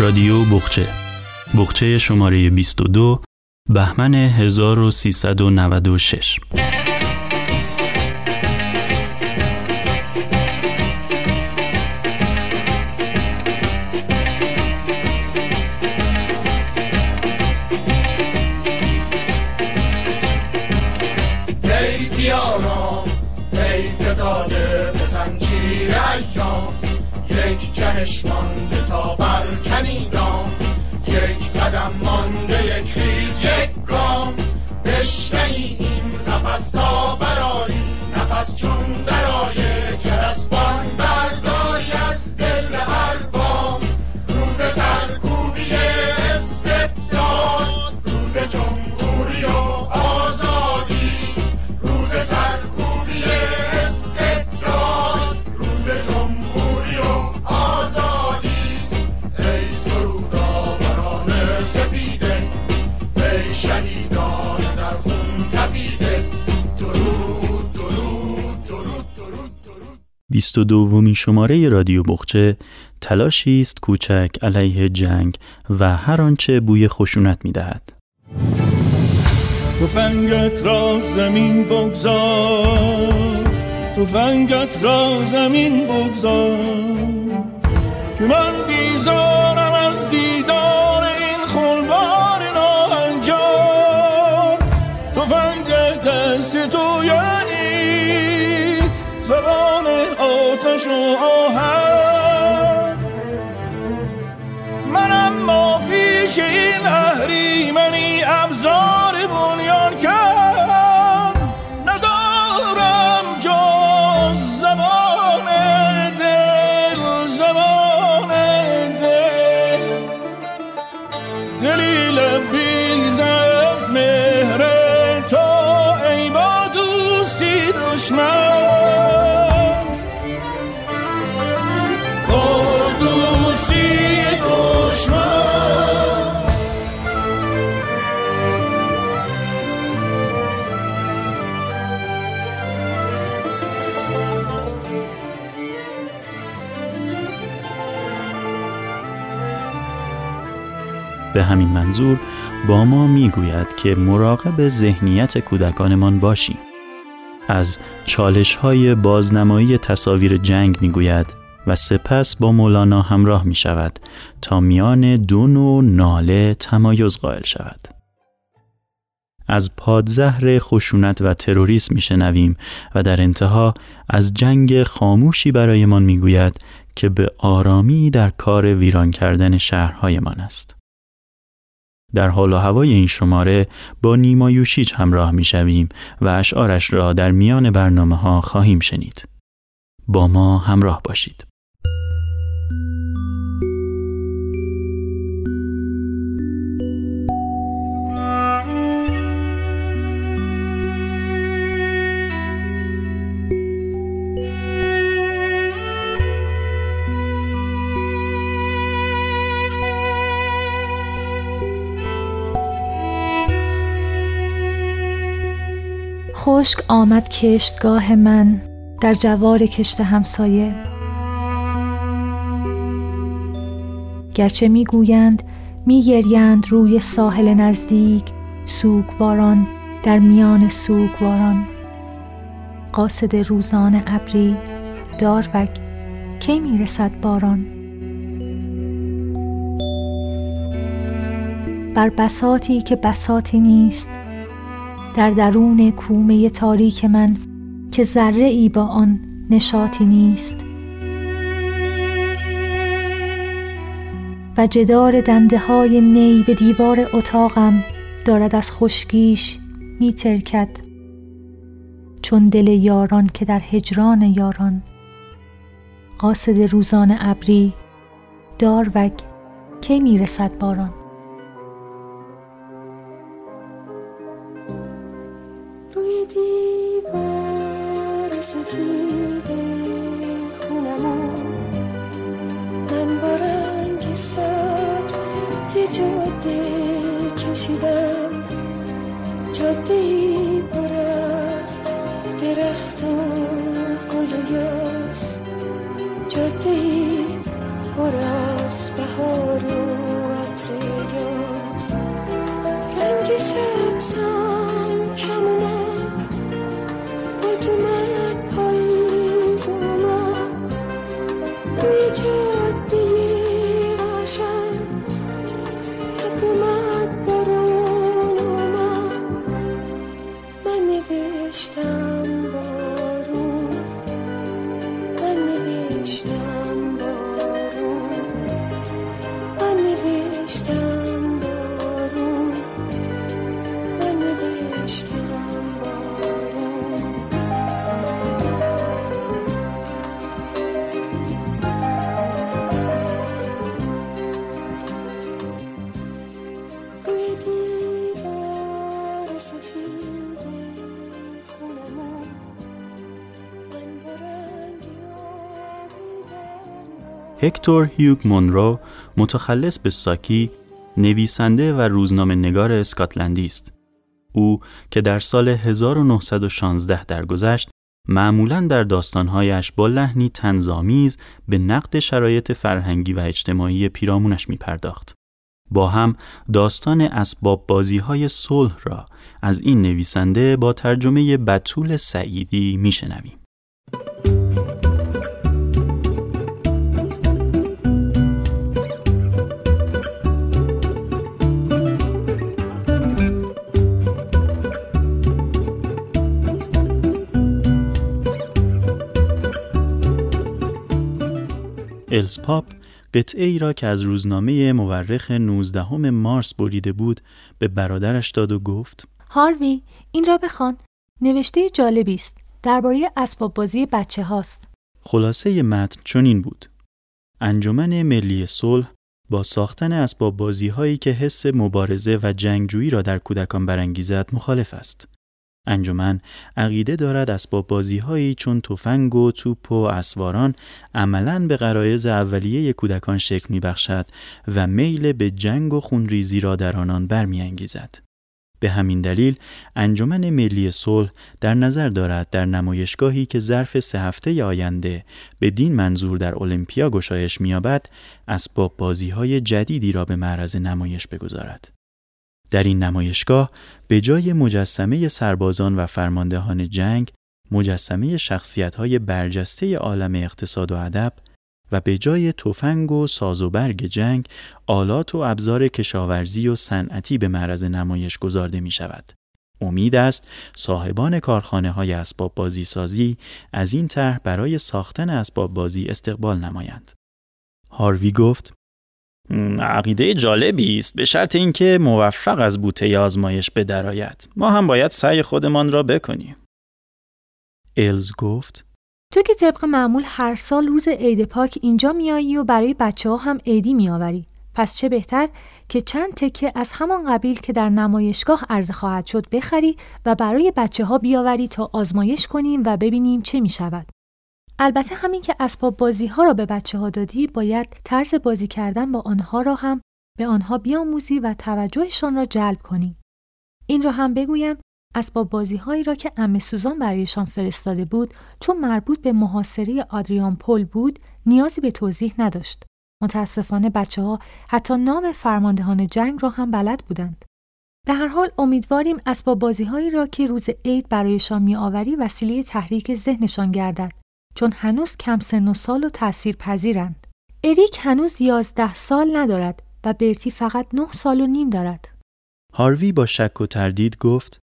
رادیو بخچه. بخچه شماره 22 بهمن 1396 22 دومین شماره رادیو بخچه تلاشی است کوچک علیه جنگ و هر آنچه بوی خشونت می دهد. تفنگت را زمین بگذار تفنگت را زمین بگذار که من بیزارم آتش و آهن. من اما پیش این اهریمنی ابزار بنیان به همین منظور با ما می‌گوید که مراقب ذهنیت کودکانمان باشیم. از چالش های بازنمایی تصاویر جنگ می‌گوید و سپس با مولانا همراه می شود تا میان دو نوع ناله تمایز قائل شود. از پادزهر خشونت و تروریسم میشنویم و در انتها از جنگ خاموشی برایمان می‌گوید که به آرامی در کار ویران کردن شهرهایمان است. در حال و هوای این شماره با نیما یوشیچ همراه می شویم و اشعارش را در میان برنامه ها خواهیم شنید. با ما همراه باشید. خشک آمد کشتگاه من در جوار کشت همسایه. گرچه می‌گویند میگریند روی ساحل نزدیک سوگواران در میان سوگواران. قاصد روزان ابری داروگ کی می‌رسد باران؟ بر بساتی که بساتی نیست در درون کومه تاریک من که ذره ای با آن نشاطی نیست. و جدار دنده های نی به دیوار اتاقم دارد از خشکیش می ترکد. چون دل یاران که در هجران یاران. قاصد روزان ابری داروگ کی می رسد باران؟ جاده ای هکتور هیوگ مونرو متخلص به ساکی نویسنده و روزنامه نگار اسکاتلندی است. او که در سال 1916 درگذشت معمولا در داستانهایش با لحنی تنظامیز به نقد شرایط فرهنگی و اجتماعی پیرامونش می پرداخت. با هم داستان اسباب بازی های صلح را از این نویسنده با ترجمه بطول سعیدی می شنویم. السپاپ قطعه ای را که از روزنامه مورخ 19 مارس بریده بود به برادرش داد و گفت هاروی این را بخوان. نوشته جالبی است. درباره اسباب بازی بچه هاست. خلاصه متن چنین بود. انجمن ملی صلح با ساختن اسباب بازی هایی که حس مبارزه و جنگجویی را در کودکان برانگیزد مخالف است. انجمن عقیده دارد اسباب بازی هایی چون تفنگ و توپ و اسواران عملا به غرایز اولیه کودکان شکل می بخشد و میل به جنگ و خونریزی را در آنان برمیانگیزد. به همین دلیل انجمن ملی صلح در نظر دارد در نمایشگاهی که ظرف سه هفته آینده به دین منظور در المپیا گشایش می‌یابد اسباب بازی های جدیدی را به معرض نمایش بگذارد. در این نمایشگاه به جای مجسمه سربازان و فرماندهان جنگ مجسمه شخصیت‌های برجسته عالم اقتصاد و ادب و به جای تفنگ و ساز و برگ جنگ آلات و ابزار کشاورزی و صنعتی به معرض نمایش گذارده می شود. امید است صاحبان کارخانه های اسباب بازی سازی از این طرح برای ساختن اسباب بازی استقبال نمایند. هاروی گفت عقیده جالبی است به شرط اینکه موفق از بوته آزمایش بدرآید ما هم باید سعی خودمان را بکنیم. الز گفت تو که طبق معمول هر سال روز عید پاک اینجا میایی و برای بچه ها هم عیدی میآوری. پس چه بهتر که چند تکه از همان قبیل که در نمایشگاه عرضه خواهد شد بخری و برای بچه ها بیاوری تا آزمایش کنیم و ببینیم چه می شود. البته همین که اسباب بازی ها را به بچه ها دادی باید طرز بازی کردن با آنها را هم به آنها بیاموزی و توجهشان را جلب کنی. این را هم بگویم اسباب بازی هایی را که ام سوزان برایشان فرستاده بود چون مربوط به محاصره آدریان پل بود نیازی به توضیح نداشت. متاسفانه بچه ها حتی نام فرماندهان جنگ را هم بلد بودند. به هر حال امیدواریم اسباب بازی هایی را که روز عید برایشان می آوری وسیله تحریک ذهنشان گردد چون هنوز کم سن و سال و تأثیر پذیرند. اریک هنوز یازده سال ندارد و برتی فقط نه سال و نیم دارد. هاروی با شک و تردید گفت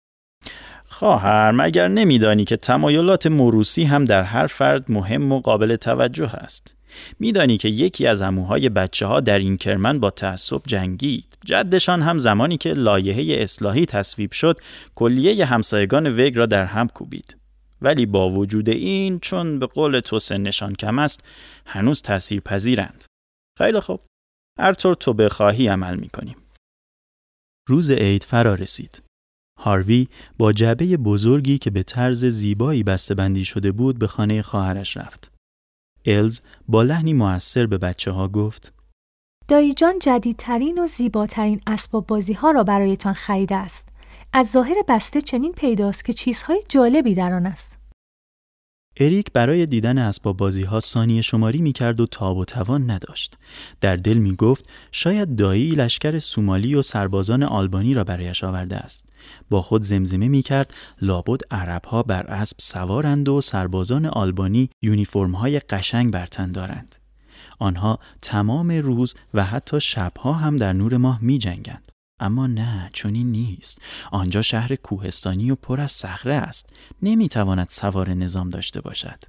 خواهر مگر نمیدانی که تمایلات موروسی هم در هر فرد مهم و قابل توجه است میدانی که یکی از اموهای بچه ها در این کرمن با تعصب جنگید جدشان هم زمانی که لایحه اصلاحی تصویب شد کلیه همسایگان وگ را در هم کوبید ولی با وجود این چون به قول تو سنشان کم است هنوز تأثیر پذیرند خیلی خوب هر طور تو بخواهی عمل می کنیم روز عید فرا رسید هاروی با جعبه بزرگی که به طرز زیبایی بندی شده بود به خانه خواهرش رفت. الز با لحنی موثر به بچه ها گفت دایی جان جدیدترین و زیباترین اسباب بازی ها را برایتان خریده است. از ظاهر بسته چنین پیداست که چیزهای جالبی در آن است. اریک برای دیدن اسباب بازی ها ثانیه شماری می کرد و تاب و توان نداشت. در دل می گفت شاید دایی لشکر سومالی و سربازان آلبانی را برایش آورده است. با خود زمزمه می کرد لابد عرب ها بر اسب سوارند و سربازان آلبانی یونیفرم های قشنگ بر تن دارند. آنها تمام روز و حتی شبها هم در نور ماه می جنگند. اما نه چنین نیست. آنجا شهر کوهستانی و پر از صخره است. نمی‌تواند سوار نظام داشته باشد.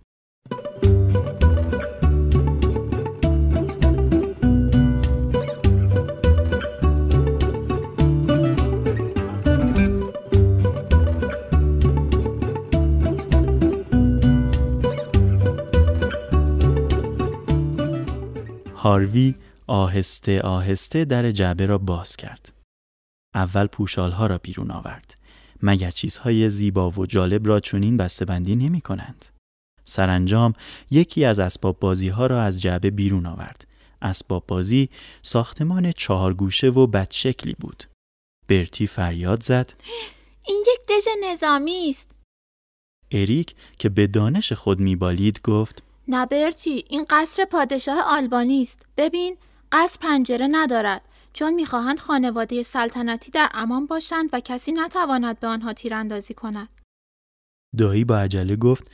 هاروی آهسته آهسته در جعبه را باز کرد. اول پوشالها را بیرون آورد. مگر چیزهای زیبا و جالب را چنین بسته‌بندی نمی کنند. سرانجام یکی از اسباب بازی ها را از جعبه بیرون آورد. اسباب بازی ساختمان چهار گوشه و بدشکلی بود. برتی فریاد زد. این یک دژ نظامی است. اریک که به دانش خود میبالید گفت نه برتی این قصر پادشاه آلبانی است. ببین قصر پنجره ندارد چون می‌خواهند خانواده سلطنتی در امان باشند و کسی نتواند به آنها تیراندازی کند. دایی با عجله گفت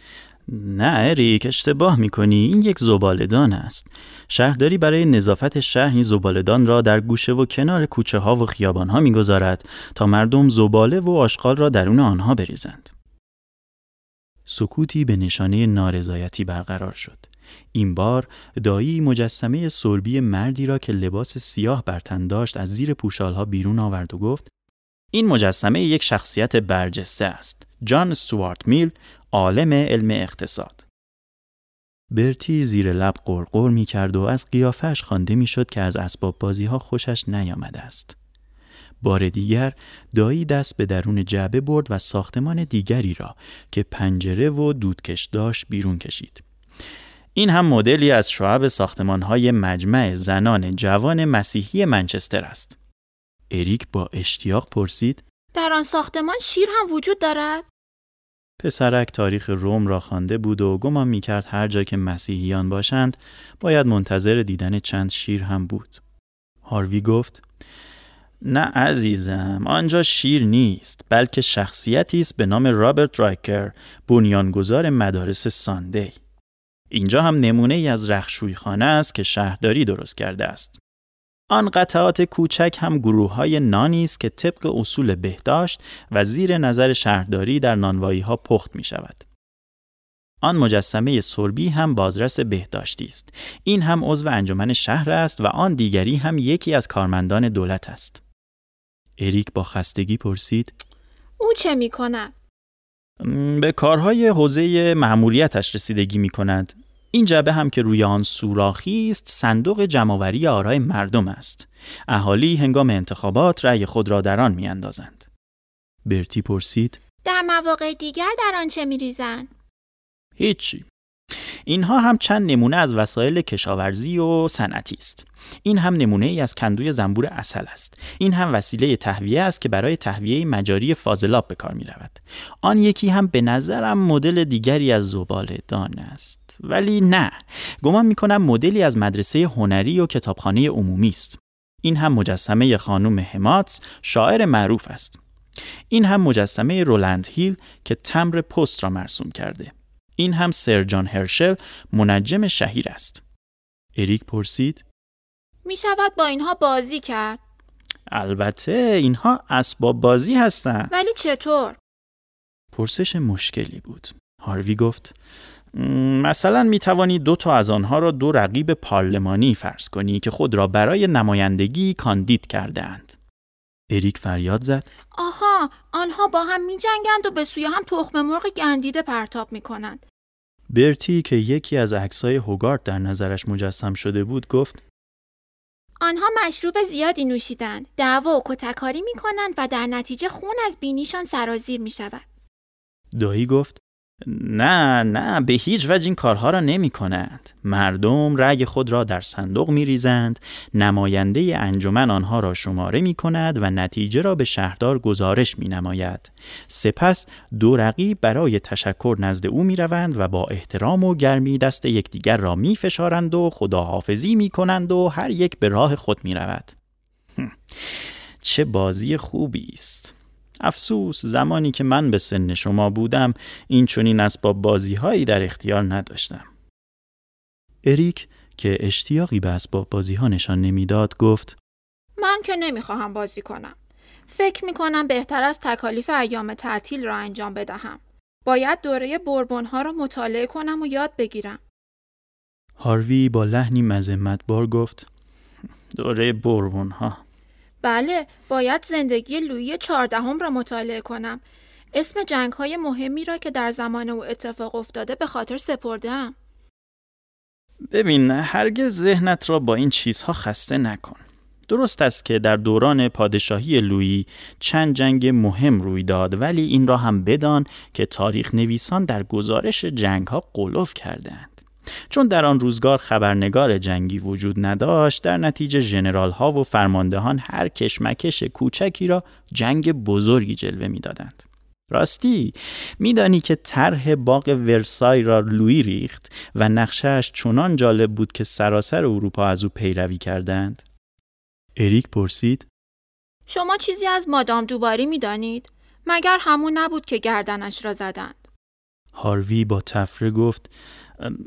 نه اریک اشتباه می‌کنی این یک زبالدان است. شهرداری برای نظافت شهر این زبالدان را در گوشه و کنار کوچه ها و خیابان ها می‌گذارد تا مردم زباله و آشغال را درون آنها بریزند. سکوتی به نشانه نارضایتی برقرار شد. این بار دایی مجسمه سربی مردی را که لباس سیاه بر تن داشت از زیر پوشالها بیرون آورد و گفت این مجسمه یک شخصیت برجسته است جان استوارت میل عالم علم اقتصاد برتی زیر لب قرقر می کرد و از قیافش خوانده می شد که از اسباب بازی ها خوشش نیامده است. بار دیگر دایی دست به درون جعبه برد و ساختمان دیگری را که پنجره و دودکش داشت بیرون کشید. این هم مدلی از شعب ساختمان های مجمع زنان جوان مسیحی منچستر است. اریک با اشتیاق پرسید در آن ساختمان شیر هم وجود دارد؟ پسرک تاریخ روم را خوانده بود و گمان می‌کرد هر جا که مسیحیان باشند باید منتظر دیدن چند شیر هم بود. هاروی گفت نه عزیزم آنجا شیر نیست بلکه شخصیتی است به نام رابرت رایکر بنیانگذار مدارس ساندی اینجا هم نمونه ای از رخشویخانه است که شهرداری درست کرده است آن قطعات کوچک هم گروه های نانی است که طبق اصول بهداشت و زیر نظر شهرداری در نانوایی ها پخت می شود. آن مجسمه سربی هم بازرس بهداشتی است. این هم عضو انجمن شهر است و آن دیگری هم یکی از کارمندان دولت است. اریک با خستگی پرسید او چه می کند؟ به کارهای حوزه مأموریتش رسیدگی می کند. این جبه هم که روی آن سوراخی است صندوق جمعآوری آرای مردم است. اهالی هنگام انتخابات رأی خود را در آن میاندازند. برتی پرسید در مواقع دیگر در آن چه میریزند؟ هیچی. اینها هم چند نمونه از وسایل کشاورزی و صنعتی است. این هم نمونه ای از کندوی زنبور اصل است. این هم وسیله تهویه است که برای تهویه مجاری فاضلاب به کار می رود آن یکی هم به نظرم مدل دیگری از زباله دان است. ولی نه گمان می کنم مدلی از مدرسه هنری و کتابخانه عمومی است این هم مجسمه خانم هماتس شاعر معروف است این هم مجسمه رولند هیل که تمر پست را مرسوم کرده این هم سر جان هرشل منجم شهیر است. اریک پرسید می شود با اینها بازی کرد؟ البته اینها اسباب بازی هستند. ولی چطور؟ پرسش مشکلی بود. هاروی گفت مثلا می توانی دو تا از آنها را دو رقیب پارلمانی فرض کنی که خود را برای نمایندگی کاندید کردهاند. اریک فریاد زد آها آنها با هم می جنگند و به سوی هم تخم مرغ گندیده پرتاب می کنند. برتی که یکی از عکسای هوگارد در نظرش مجسم شده بود گفت آنها مشروب زیادی نوشیدند دعوا و کتککاری می کنند و در نتیجه خون از بینیشان سرازیر می شود. دایی گفت نه نه به هیچ وجه این کارها را نمی کنند. مردم رأی خود را در صندوق می ریزند نماینده انجمن آنها را شماره می کند و نتیجه را به شهردار گزارش می نماید سپس دو رقیب برای تشکر نزد او می روند و با احترام و گرمی دست یکدیگر را می فشارند و خداحافظی می کنند و هر یک به راه خود می رود چه بازی خوبی است. افسوس زمانی که من به سن شما بودم این چنین اسباب بازی هایی در اختیار نداشتم. اریک که اشتیاقی به اسباب بازی ها نشان نمی‌داد گفت من که نمی‌خواهم بازی کنم. فکر می‌کنم بهتر از تکالیف ایام تعطیل را انجام بدهم. باید دوره بربون ها را مطالعه کنم و یاد بگیرم. هاروی با لحنی مذمت بار گفت دوره بربون ها بله باید زندگی لویی چهاردهم را مطالعه کنم. اسم جنگ های مهمی را که در زمان او اتفاق افتاده به خاطر سپردم ببین هرگز ذهنت را با این چیزها خسته نکن. درست است که در دوران پادشاهی لویی چند جنگ مهم روی داد ولی این را هم بدان که تاریخ نویسان در گزارش جنگ ها قلوف کردند. چون در آن روزگار خبرنگار جنگی وجود نداشت در نتیجه ژنرال ها و فرماندهان هر کشمکش کوچکی را جنگ بزرگی جلوه می‌دادند. راستی میدانی که طرح باغ ورسای را لوی ریخت و نقشهش چنان جالب بود که سراسر اروپا از او پیروی کردند؟ اریک پرسید. شما چیزی از مادام دوباری می‌دانید؟ مگر همون نبود که گردنش را زدند؟ هاروی با تفره گفت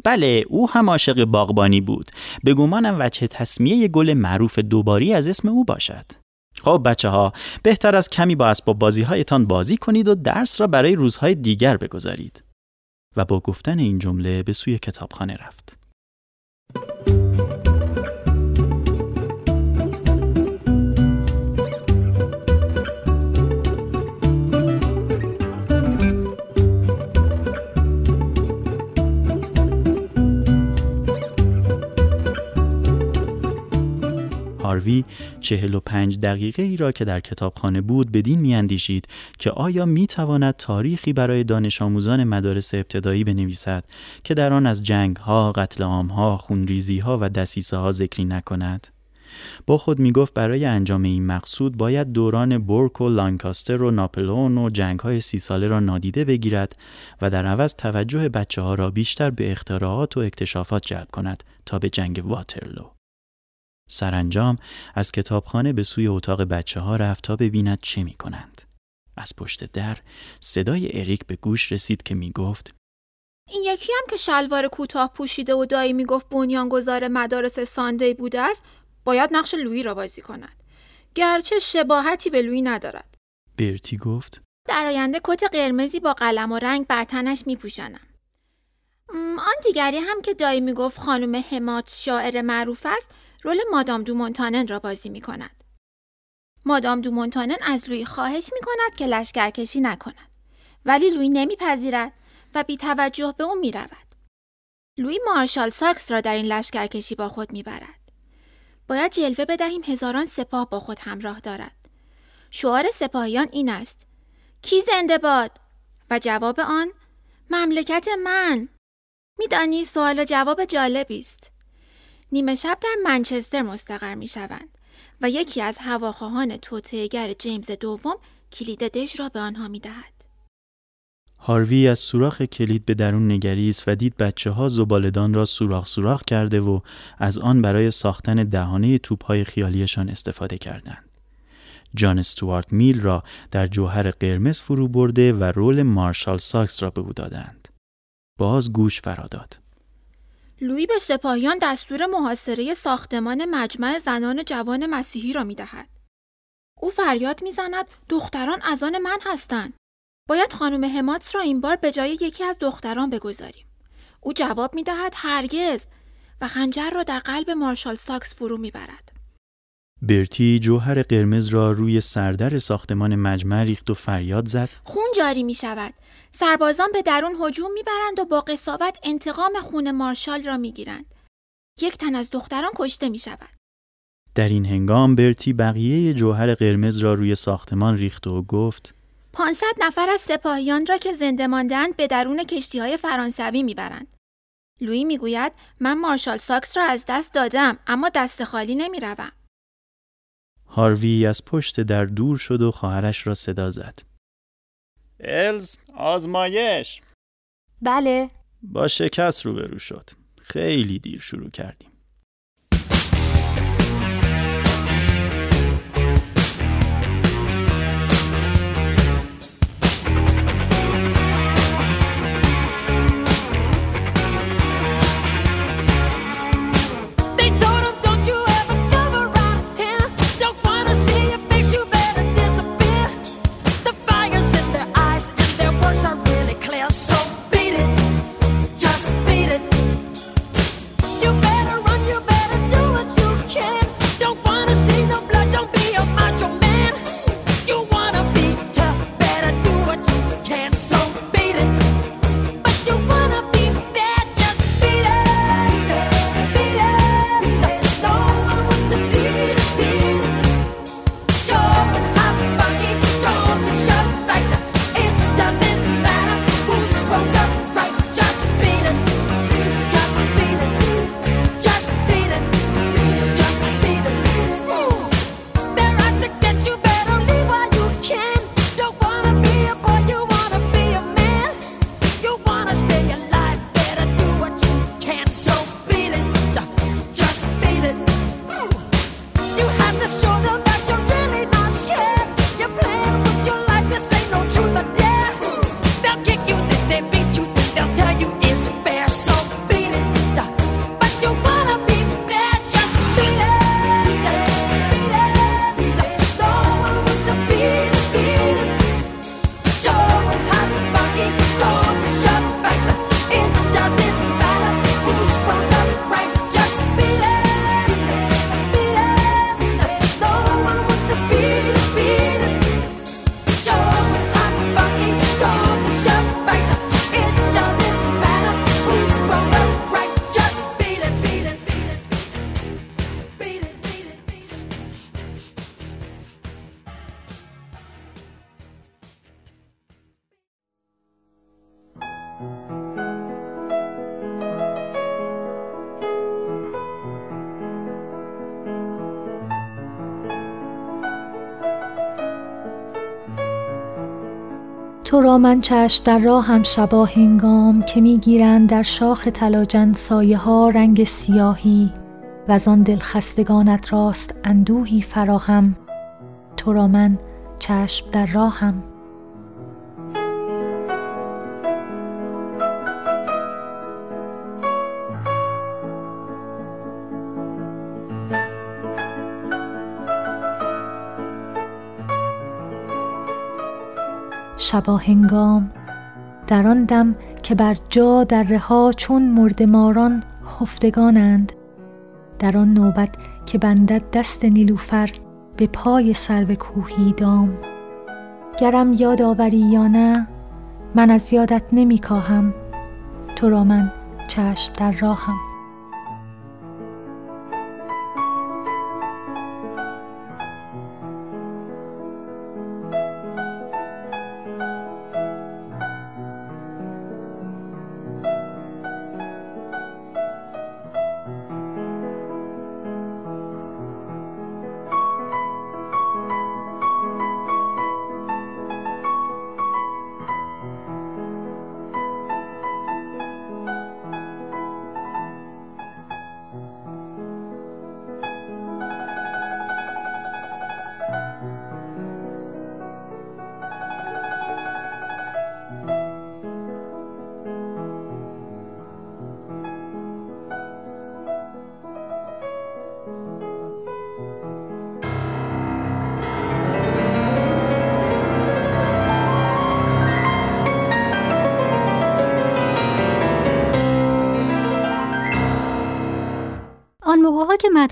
بله او هم عاشق باغبانی بود. به گمانم وجه تصمیه گل معروف دوباری از اسم او باشد. خب بچه ها بهتر از کمی با اسباب بازی هایتان بازی کنید و درس را برای روزهای دیگر بگذارید. و با گفتن این جمله به سوی کتابخانه رفت. هاروی چهل و پنج دقیقه ای را که در کتابخانه بود بدین میاندیشید که آیا می تواند تاریخی برای دانش آموزان مدارس ابتدایی بنویسد که در آن از جنگ ها، قتل عام ها، خونریزی ها و دسیسه ها ذکری نکند؟ با خود می گفت برای انجام این مقصود باید دوران بورک و لانکاستر و ناپلون و جنگ های سی ساله را نادیده بگیرد و در عوض توجه بچه ها را بیشتر به اختراعات و اکتشافات جلب کند تا به جنگ واترلو. سرانجام از کتابخانه به سوی اتاق بچه ها رفت تا ببیند چه می کنند. از پشت در صدای اریک به گوش رسید که می گفت این یکی هم که شلوار کوتاه پوشیده و دایی می‌گفت بنیانگذار مدارس ساندی بوده است باید نقش لویی را بازی کند. گرچه شباهتی به لویی ندارد. برتی گفت در آینده کت قرمزی با قلم و رنگ بر تنش میپوشانم. آن دیگری هم که دایی می‌گفت خانم همات شاعر معروف است رول مادام دومونتانن را بازی می کند. مادام دومونتانن از لوی خواهش می کند که لشکرکشی نکند. ولی لوی نمیپذیرد و بی توجه به او می رود. لوی مارشال ساکس را در این لشکرکشی با خود می برد. باید جلوه بدهیم هزاران سپاه با خود همراه دارد. شعار سپاهیان این است. کی زنده باد؟ و جواب آن مملکت من. میدانی سوال و جواب جالبی است. نیمه شب در منچستر مستقر می شوند و یکی از هواخواهان توطئه‌گر جیمز دوم کلید دژ را به آنها می دهد. هاروی از سوراخ کلید به درون نگریست و دید بچه ها زبالدان را سوراخ سوراخ کرده و از آن برای ساختن دهانه توپهای خیالیشان استفاده کردند. جان استوارت میل را در جوهر قرمز فرو برده و رول مارشال ساکس را به او دادند. باز گوش فراداد. لویی به سپاهیان دستور محاصره ساختمان مجمع زنان جوان مسیحی را می دهد. او فریاد می‌زند دختران از آن من هستند. باید خانم هماتس را این بار به جای یکی از دختران بگذاریم. او جواب می دهد هرگز و خنجر را در قلب مارشال ساکس فرو می‌برد. برتی جوهر قرمز را روی سردر ساختمان مجمع ریخت و فریاد زد خون جاری می شود. سربازان به درون هجوم می‌برند و با قصاوت انتقام خون مارشال را می‌گیرند. یک تن از دختران کشته می شود. در این هنگام برتی بقیه جوهر قرمز را روی ساختمان ریخت و گفت 500 نفر از سپاهیان را که زنده ماندند به درون کشتی های فرانسوی می‌برند. لویی می‌گوید من مارشال ساکس را از دست دادم اما دست خالی نمی‌روم. هاروی از پشت در دور شد و خواهرش را صدا زد. الز آزمایش بله با شکست روبرو شد. خیلی دیر شروع کردیم. را من چشم در راهم شبا هنگام که می‌گیرند در شاخ تلاجن سایه ها رنگ سیاهی و آن دل خستگانت راست اندوهی فراهم. تو را من چشم در راهم. شبا هنگام. در آن دم که بر جا در رها چون مردماران خفتگانند. در آن نوبت که بندد دست نیلوفر به پای سرو کوهی دام. گرم یاد آوری یا نه من از یادت نمی کاهم. تو را من چشم در راهم.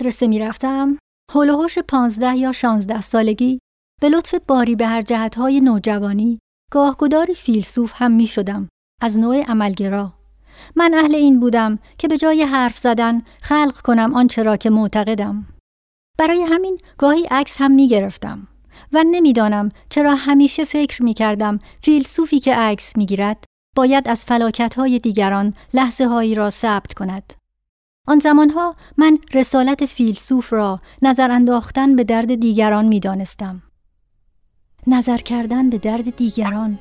مدرسه می رفتم، هلوهوش پانزده یا شانزده سالگی به لطف باری به هر جهتهای نوجوانی گاهگداری فیلسوف هم می شدم از نوع عملگرا. من اهل این بودم که به جای حرف زدن خلق کنم آنچه را که معتقدم. برای همین گاهی عکس هم می گرفتم و نمی‌دانم چرا همیشه فکر می کردم فیلسوفی که عکس می گیرد باید از فلاکتهای دیگران لحظه هایی را ثبت کند. آن زمانها من رسالت فیلسوف را نظر انداختن به درد دیگران می دانستم. نظر کردن به درد دیگران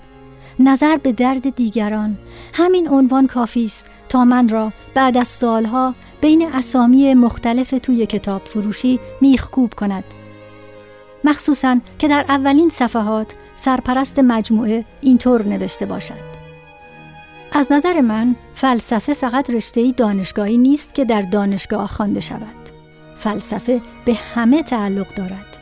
نظر به درد دیگران همین عنوان کافی است تا من را بعد از سالها بین اسامی مختلف توی کتاب فروشی میخکوب کند مخصوصا که در اولین صفحات سرپرست مجموعه اینطور نوشته باشد از نظر من فلسفه فقط رشته دانشگاهی نیست که در دانشگاه خوانده شود. فلسفه به همه تعلق دارد.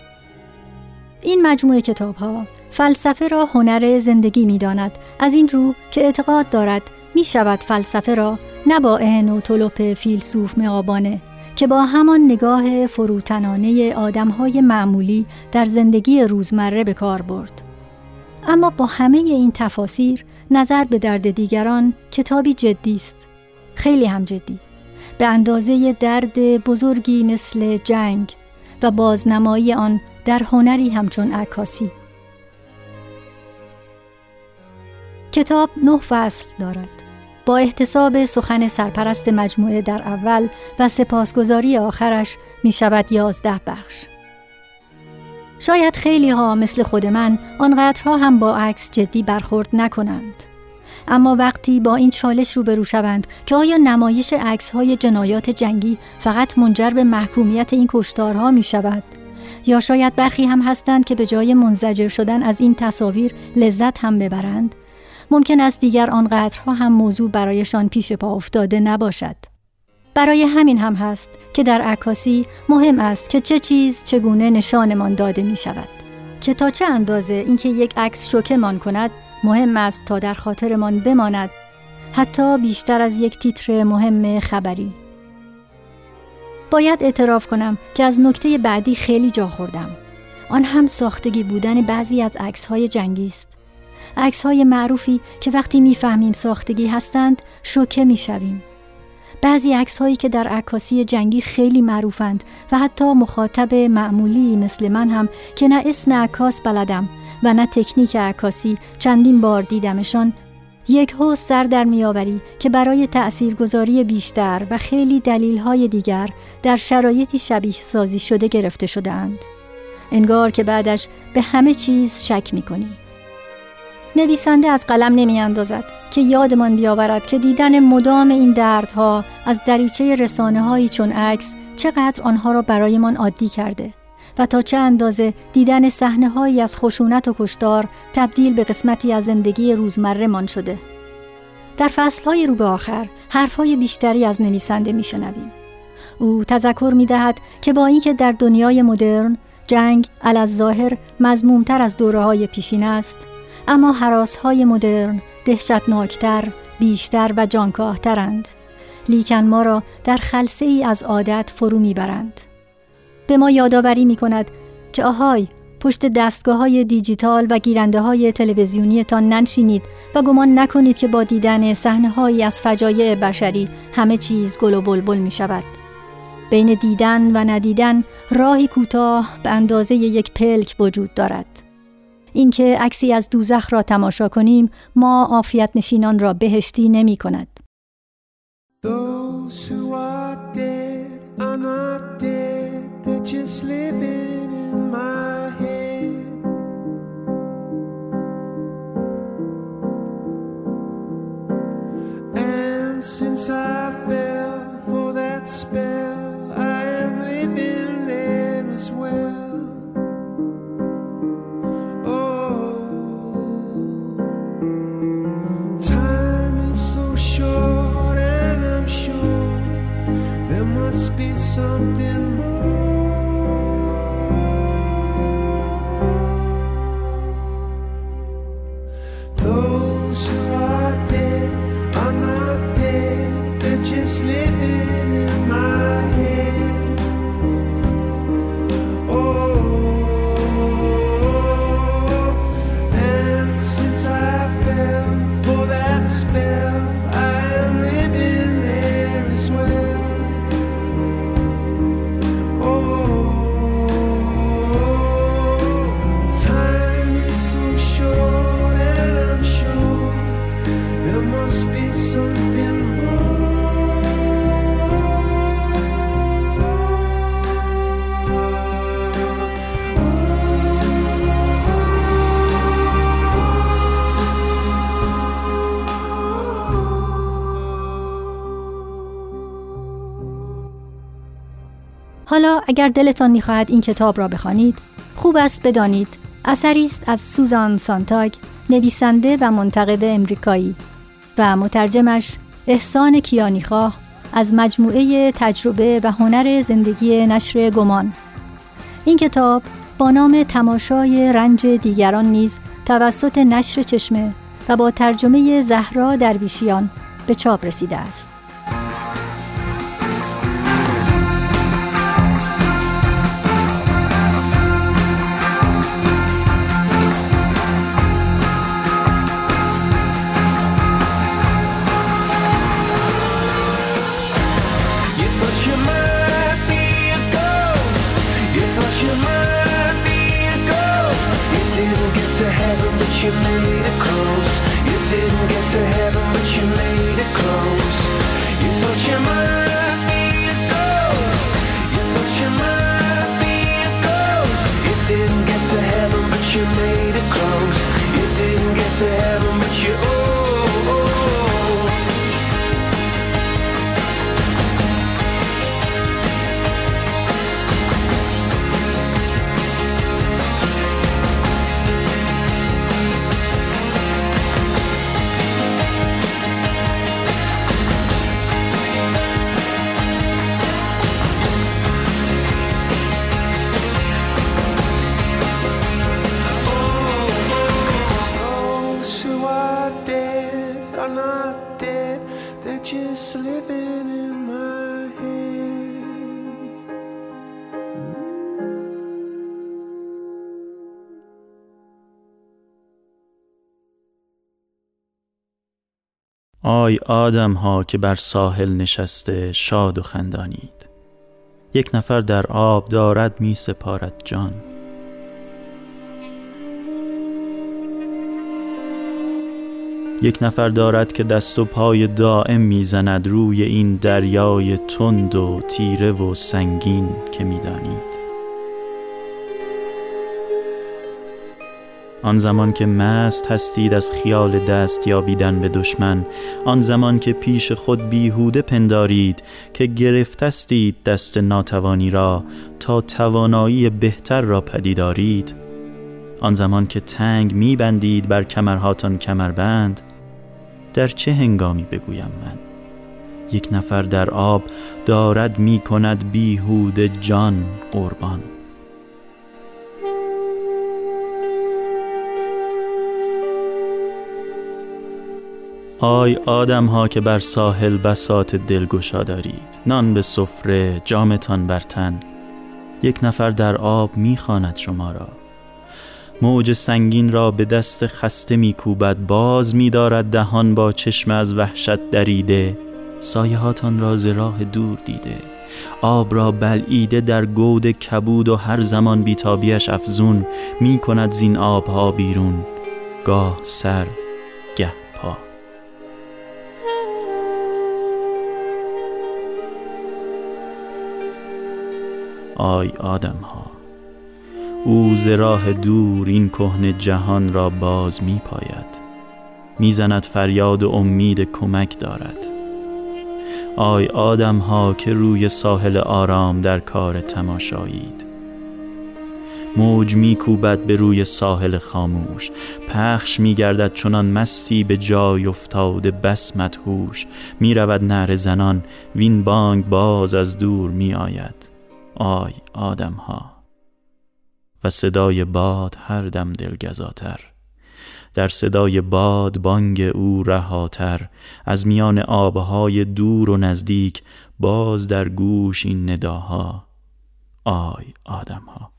این مجموعه کتاب ها فلسفه را هنر زندگی می داند از این رو که اعتقاد دارد می شود فلسفه را نه با اهن و طلوپ فیلسوف معابانه که با همان نگاه فروتنانه آدمهای معمولی در زندگی روزمره به کار برد. اما با همه این تفاسیر نظر به درد دیگران کتابی جدی است. خیلی هم جدی. به اندازه درد بزرگی مثل جنگ و بازنمایی آن در هنری همچون عکاسی. کتاب نه فصل دارد. با احتساب سخن سرپرست مجموعه در اول و سپاسگزاری آخرش می شود یازده بخش. شاید خیلی ها مثل خود من آنقدرها هم با عکس جدی برخورد نکنند. اما وقتی با این چالش روبرو شوند که آیا نمایش عکس های جنایات جنگی فقط منجر به محکومیت این کشتارها می شود؟ یا شاید برخی هم هستند که به جای منزجر شدن از این تصاویر لذت هم ببرند؟ ممکن است دیگر آنقدرها هم موضوع برایشان پیش پا افتاده نباشد. برای همین هم هست که در عکاسی مهم است که چه چیز چگونه نشانمان داده می شود. که تا چه اندازه اینکه یک عکس شوکمان کند مهم است تا در خاطرمان بماند حتی بیشتر از یک تیتر مهم خبری. باید اعتراف کنم که از نکته بعدی خیلی جا خوردم. آن هم ساختگی بودن بعضی از عکس های جنگی است. عکس های معروفی که وقتی می‌فهمیم ساختگی هستند شوکه می‌شویم. بعضی عکس هایی که در عکاسی جنگی خیلی معروفند و حتی مخاطب معمولی مثل من هم که نه اسم عکاس بلدم و نه تکنیک عکاسی چندین بار دیدمشان یک هو سر در میآوری که برای تأثیرگذاری بیشتر و خیلی دلیل های دیگر در شرایطی شبیه سازی شده گرفته شده اند. انگار که بعدش به همه چیز شک می کنی. نویسنده از قلم نمی اندازد که یادمان بیاورد که دیدن مدام این دردها از دریچه رسانه هایی چون عکس چقدر آنها را برایمان عادی کرده و تا چه اندازه دیدن صحنه هایی از خشونت و کشتار تبدیل به قسمتی از زندگی روزمره من شده. در فصلهای رو به آخر حرفهای بیشتری از نویسنده میشنویم. او تذکر می دهد که با اینکه در دنیای مدرن جنگ ظاهر مزمومتر از دوره های پیشین است اما حراس های مدرن دهشتناکتر، بیشتر و جانکاهترند لیکن ما را در خلصه ای از عادت فرو می‌برند. به ما یادآوری می کند که آهای پشت دستگاه های دیجیتال و گیرنده های تلویزیونی تان ننشینید و گمان نکنید که با دیدن صحنه از فجایع بشری همه چیز گل و بلبل می شود. بین دیدن و ندیدن راهی کوتاه به اندازه یک پلک وجود دارد. اینکه عکسی از دوزخ را تماشا کنیم ما عافیت نشینان را بهشتی نمی کند. Since I fell for that spell something more. Those who are dead are not dead, they're just living حالا اگر دلتان می‌خواهد این کتاب را بخوانید خوب است بدانید. اثری است از سوزان سانتاگ نویسنده و منتقد امریکایی و مترجمش احسان کیانیخواه از مجموعه تجربه و هنر زندگی نشر گمان. این کتاب با نام تماشای رنج دیگران نیز توسط نشر چشمه و با ترجمه زهرا درویشیان به چاپ رسیده است. To heaven, but you made it close. آی آدم ها که بر ساحل نشسته شاد و خندانید. یک نفر در آب دارد می سپارد جان. یک نفر دارد که دست و پای دائم می‌زند روی این دریای تند و تیره و سنگین که می‌دانید آن زمان که مست هستید از خیال دست یابیدن به دشمن آن زمان که پیش خود بیهوده پندارید که گرفتستید دست ناتوانی را تا توانایی بهتر را پدیدارید آن زمان که تنگ میبندید بر کمرهاتان کمربند در چه هنگامی بگویم من؟ یک نفر در آب دارد می کند بیهوده جان قربان. آی آدم ها که بر ساحل بسات دلگشا دارید نان به سفره جامتان بر تن. یک نفر در آب می‌خواند شما را. موج سنگین را به دست خسته میکوبد. باز میدارد دهان با چشم از وحشت دریده. سایهاتان را ز راه دور دیده. آب را بلعیده در گود کبود و هر زمان بیتابیش افزون می کند زین آبها بیرون. گاه سر آی آدم ها او ز راه دور این کهن جهان را باز می پاید می‌زند فریاد و امید کمک دارد. آی آدم ها که روی ساحل آرام در کار تماشایید. موج میکوبد به روی ساحل خاموش. پخش میگردد چنان مستی به جای افتاده بس مدهوش. می‌رود نعره زنان وین بانگ باز از دور میآید. آی آدم ها و صدای باد هر دم دلگزاتر در صدای باد بانگ او رهاتر. از میان آبهای دور و نزدیک باز در گوش این نداها. آی آدمها.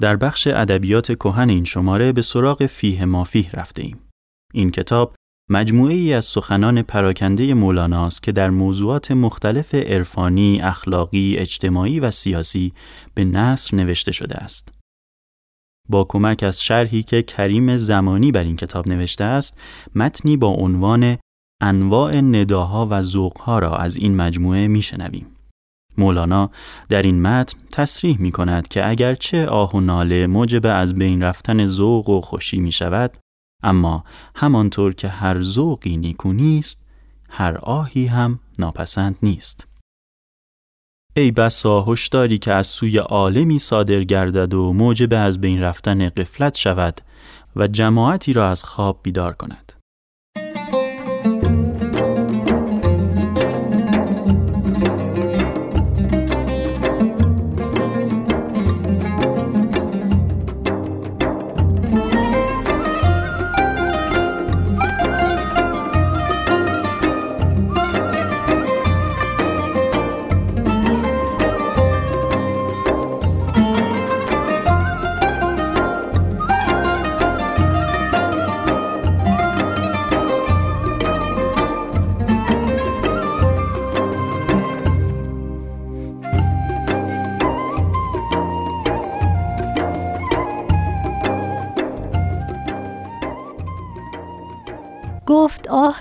در بخش ادبیات کهن این شماره به سراغ فیه مافیه رفته ایم. این کتاب مجموعه ای از سخنان پراکنده مولاناست که در موضوعات مختلف عرفانی، اخلاقی، اجتماعی و سیاسی به نصر نوشته شده است. با کمک از شرحی که کریم زمانی بر این کتاب نوشته است، متنی با عنوان انواع نداها و ذوقها را از این مجموعه میشنویم. مولانا در این متن تصریح می کند که اگرچه آه و ناله موجب از بین رفتن ذوق و خوشی می شود اما همانطور که هر ذوقی نیکو نیست هر آهی هم ناپسند نیست. ای بسا هشداری که از سوی عالمی صادر گردد و موجب از بین رفتن قفلت شود و جماعتی را از خواب بیدار کند.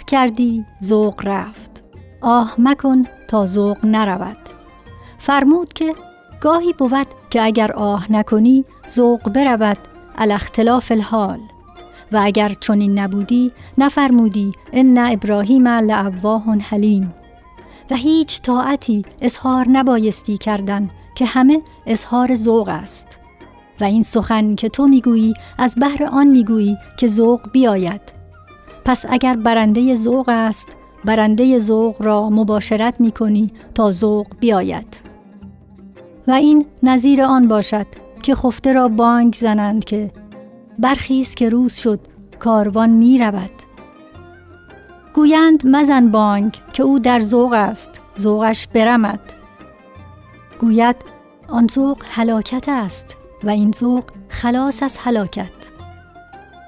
کردی ذوق رفت. آه مکن تا ذوق نرود. فرمود که گاهی بود که اگر آه نکنی ذوق برود علی اختلاف الحال. و اگر چنین نبودی نفرمودی ان ابراهیم لعواه حلیم. و هیچ طاعتی اظهار نبایستی کردن که همه اظهار ذوق است. و این سخن که تو می‌گویی از بهر آن می‌گویی که ذوق بیاید. پس اگر برنده ذوق است برنده ذوق را مباشرت می‌کنی تا ذوق بیاید. و این نظیر آن باشد که خفته را بانگ زنند که برخیز که روز شد کاروان می رود گویند مزن بانگ که او در ذوق است ذوقش برمد. گوید آن ذوق هلاکت است و این ذوق خلاص از هلاکت.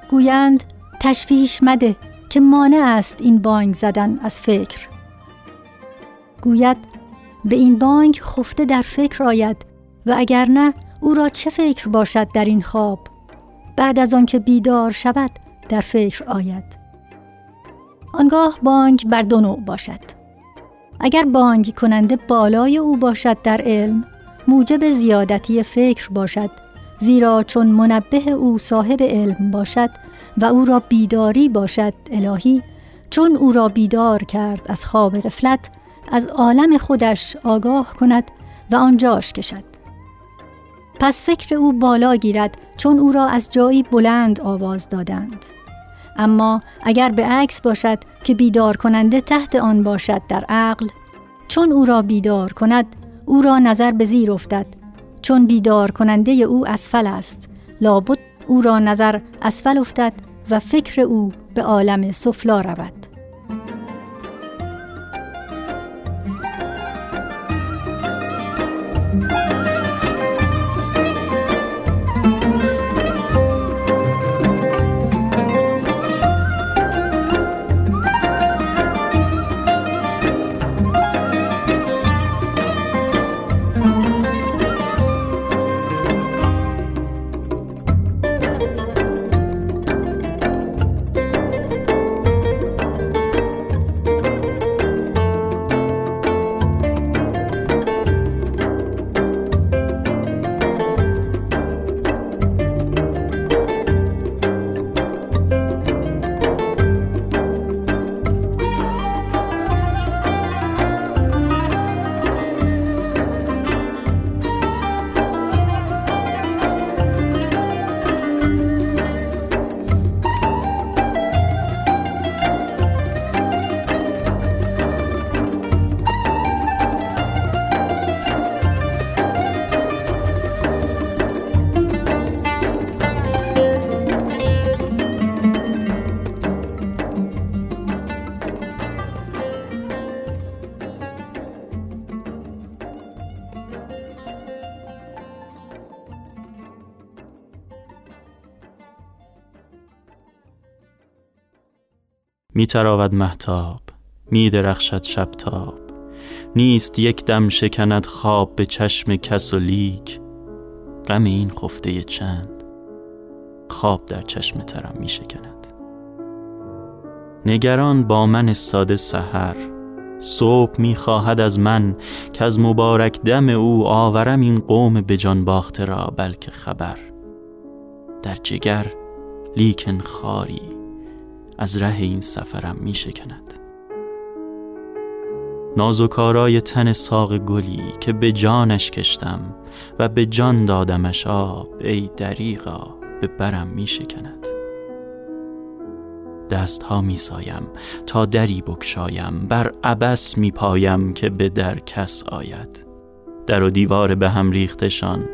گویند تشویش مده که مانع است این بانگ زدن از فکر. گوید به این بانگ خفته در فکر آید و اگر نه او را چه فکر باشد در این خواب؟ بعد از آنکه بیدار شود در فکر آید. آنگاه بانگ بر دو نوع باشد. اگر بانگ کننده بالای او باشد در علم موجب زیادتی فکر باشد زیرا چون منبه او صاحب علم باشد و او را بیداری باشد الهی چون او را بیدار کرد از خواب غفلت از عالم خودش آگاه کند و آنجاش کشد. پس فکر او بالا گیرد چون او را از جایی بلند آواز دادند. اما اگر به عکس باشد که بیدار کننده تحت آن باشد در عقل چون او را بیدار کند او را نظر به زیر افتد. چون بیدار کننده او اسفل است لابد او را نظر اسفل افتد و فکر او به عالم سفلا رود. می تراود محتاب می درخشد شب تاب نیست یک دم شکند خواب به چشم کس و لیک. غم این خفته چند؟ خواب در چشم ترم می شکند نگران با من استاده سحر. صبح می خواهد از من که از مبارک دم او آورم این قوم به جان باخته را بلکه خبر. در جگر لیکن خاری. از ره این سفرم می شکند. نازوکارای تن ساق گلی که به جانش کشتم و به جان دادمش آب ای دریغا به برم می شکند. دست ها می سایم تا دری بکشایم بر عبس می پایم که به در کس آید. در و دیوار به هم ریختشان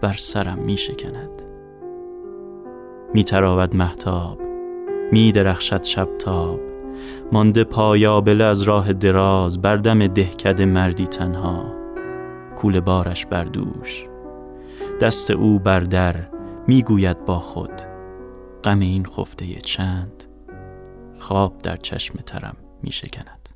بر سرم می شکند. می تراود محتاب می درخشد شب تاب. مانده پایابله از راه دراز بر دم دهکده مردی تنها. کول بارش بر دوش. دست او بر در می‌گوید با خود. غم این خفته چند؟ خواب در چشم ترم می شکند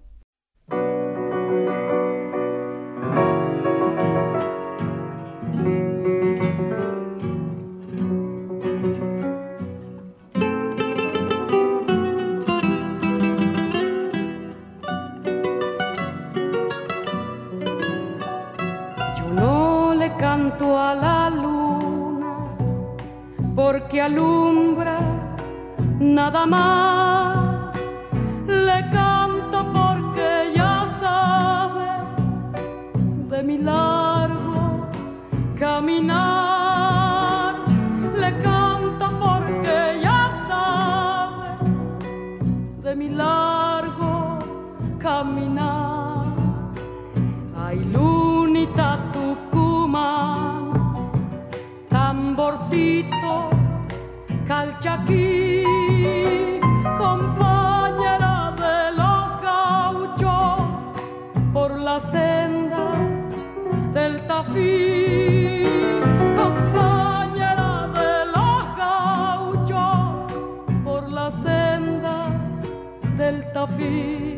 porque alumbra nada más le canto porque ya sabe de mi largo caminar. Le canto porque ya sabe de mi largo caminar. Calchaquí, compañera de los gauchos por las sendas del Tafí, compañera de los gauchos por las sendas del Tafí.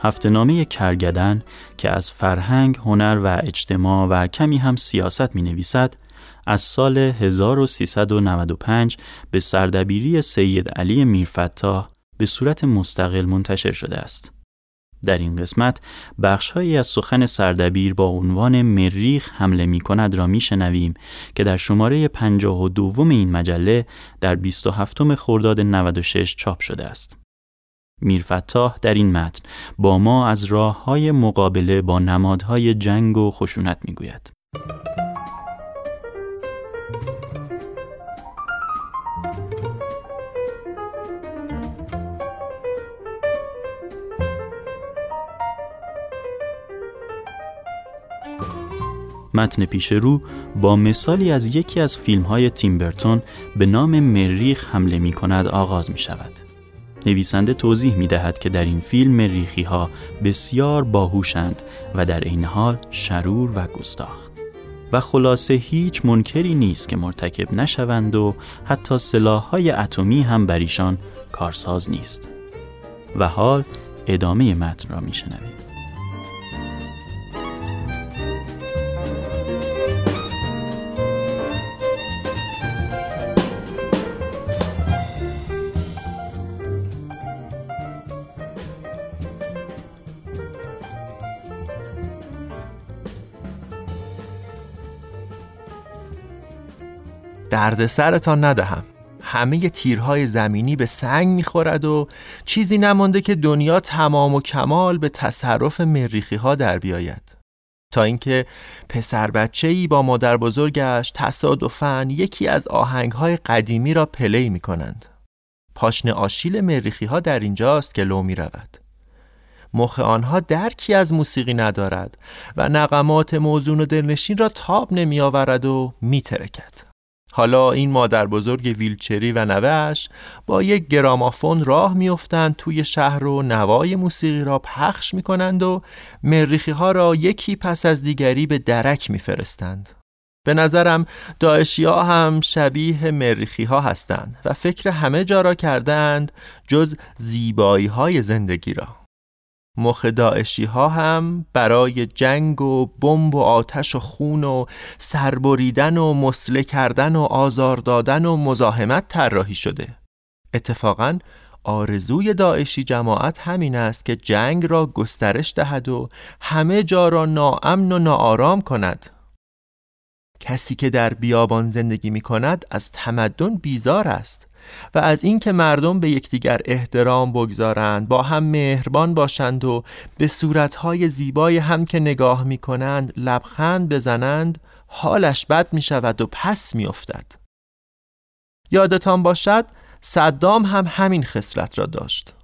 هفتهنامه کرگدن که از فرهنگ، هنر و اجتماع و کمی هم سیاست می نویسد از سال 1395 به سردبیری سید علی میرفتاح به صورت مستقل منتشر شده است. در این قسمت بخشهایی از سخن سردبیر با عنوان مریخ حمله می کند را می شنویم که در شماره 52 این مجله در 27 خرداد 96 چاپ شده است. میرفتاح در این متن با ما از راه های مقابله با نمادهای جنگ و خشونت می گوید. متن پیش رو با مثالی از یکی از فیلم های تیم برتون به نام مریخ حمله می کند آغاز می شود. نویسنده توضیح می دهد که در این فیلم مریخی ها بسیار باهوشند و در این حال شرور و گستاخ. و خلاصه هیچ منکری نیست که مرتکب نشوند و حتی سلاح‌های اتمی هم بر ایشان کارساز نیست. و حال ادامه متن را میشنویم. درد سرتان ندهم همه تیرهای زمینی به سنگ می‌خورد و چیزی نمانده که دنیا تمام و کمال به تصرف مریخی ها در بیاید تا اینکه پسر بچه‌ای با مادر بزرگش تصادفاً یکی از آهنگ های قدیمی را play می کنند. پاشن آشیل مریخی ها در اینجاست که لو می رود. مخ آنها درکی از موسیقی ندارد و نغمات موزون و دلنشین را تاب نمی آورد و می ترکد. حالا این مادر بزرگ ویلچری و نوهش با یک گرامافون راه میافتند توی شهر و نوای موسیقی را پخش می کنند و مریخی ها را یکی پس از دیگری به درک میفرستند. به نظرم داعشی ها هم شبیه مریخی ها هستند و فکر همه جا را کردند جز زیبایی های زندگی را. مخ داعشی ها هم برای جنگ و بمب و آتش و خون و سربریدن و مسله کردن و آزار دادن و مزاحمت طراحی شده. اتفاقا آرزوی داعشی جماعت همین است که جنگ را گسترش دهد و همه جا را ناامن و ناآرام کند. کسی که در بیابان زندگی می کند از تمدن بیزار است. و از اینکه مردم به یکدیگر احترام بگذارند با هم مهربان باشند و به صورتهای زیبای هم که نگاه می کنند لبخند بزنند حالش بد می شود و پس می افتد. یادتان باشد صدام هم همین خصلت را داشت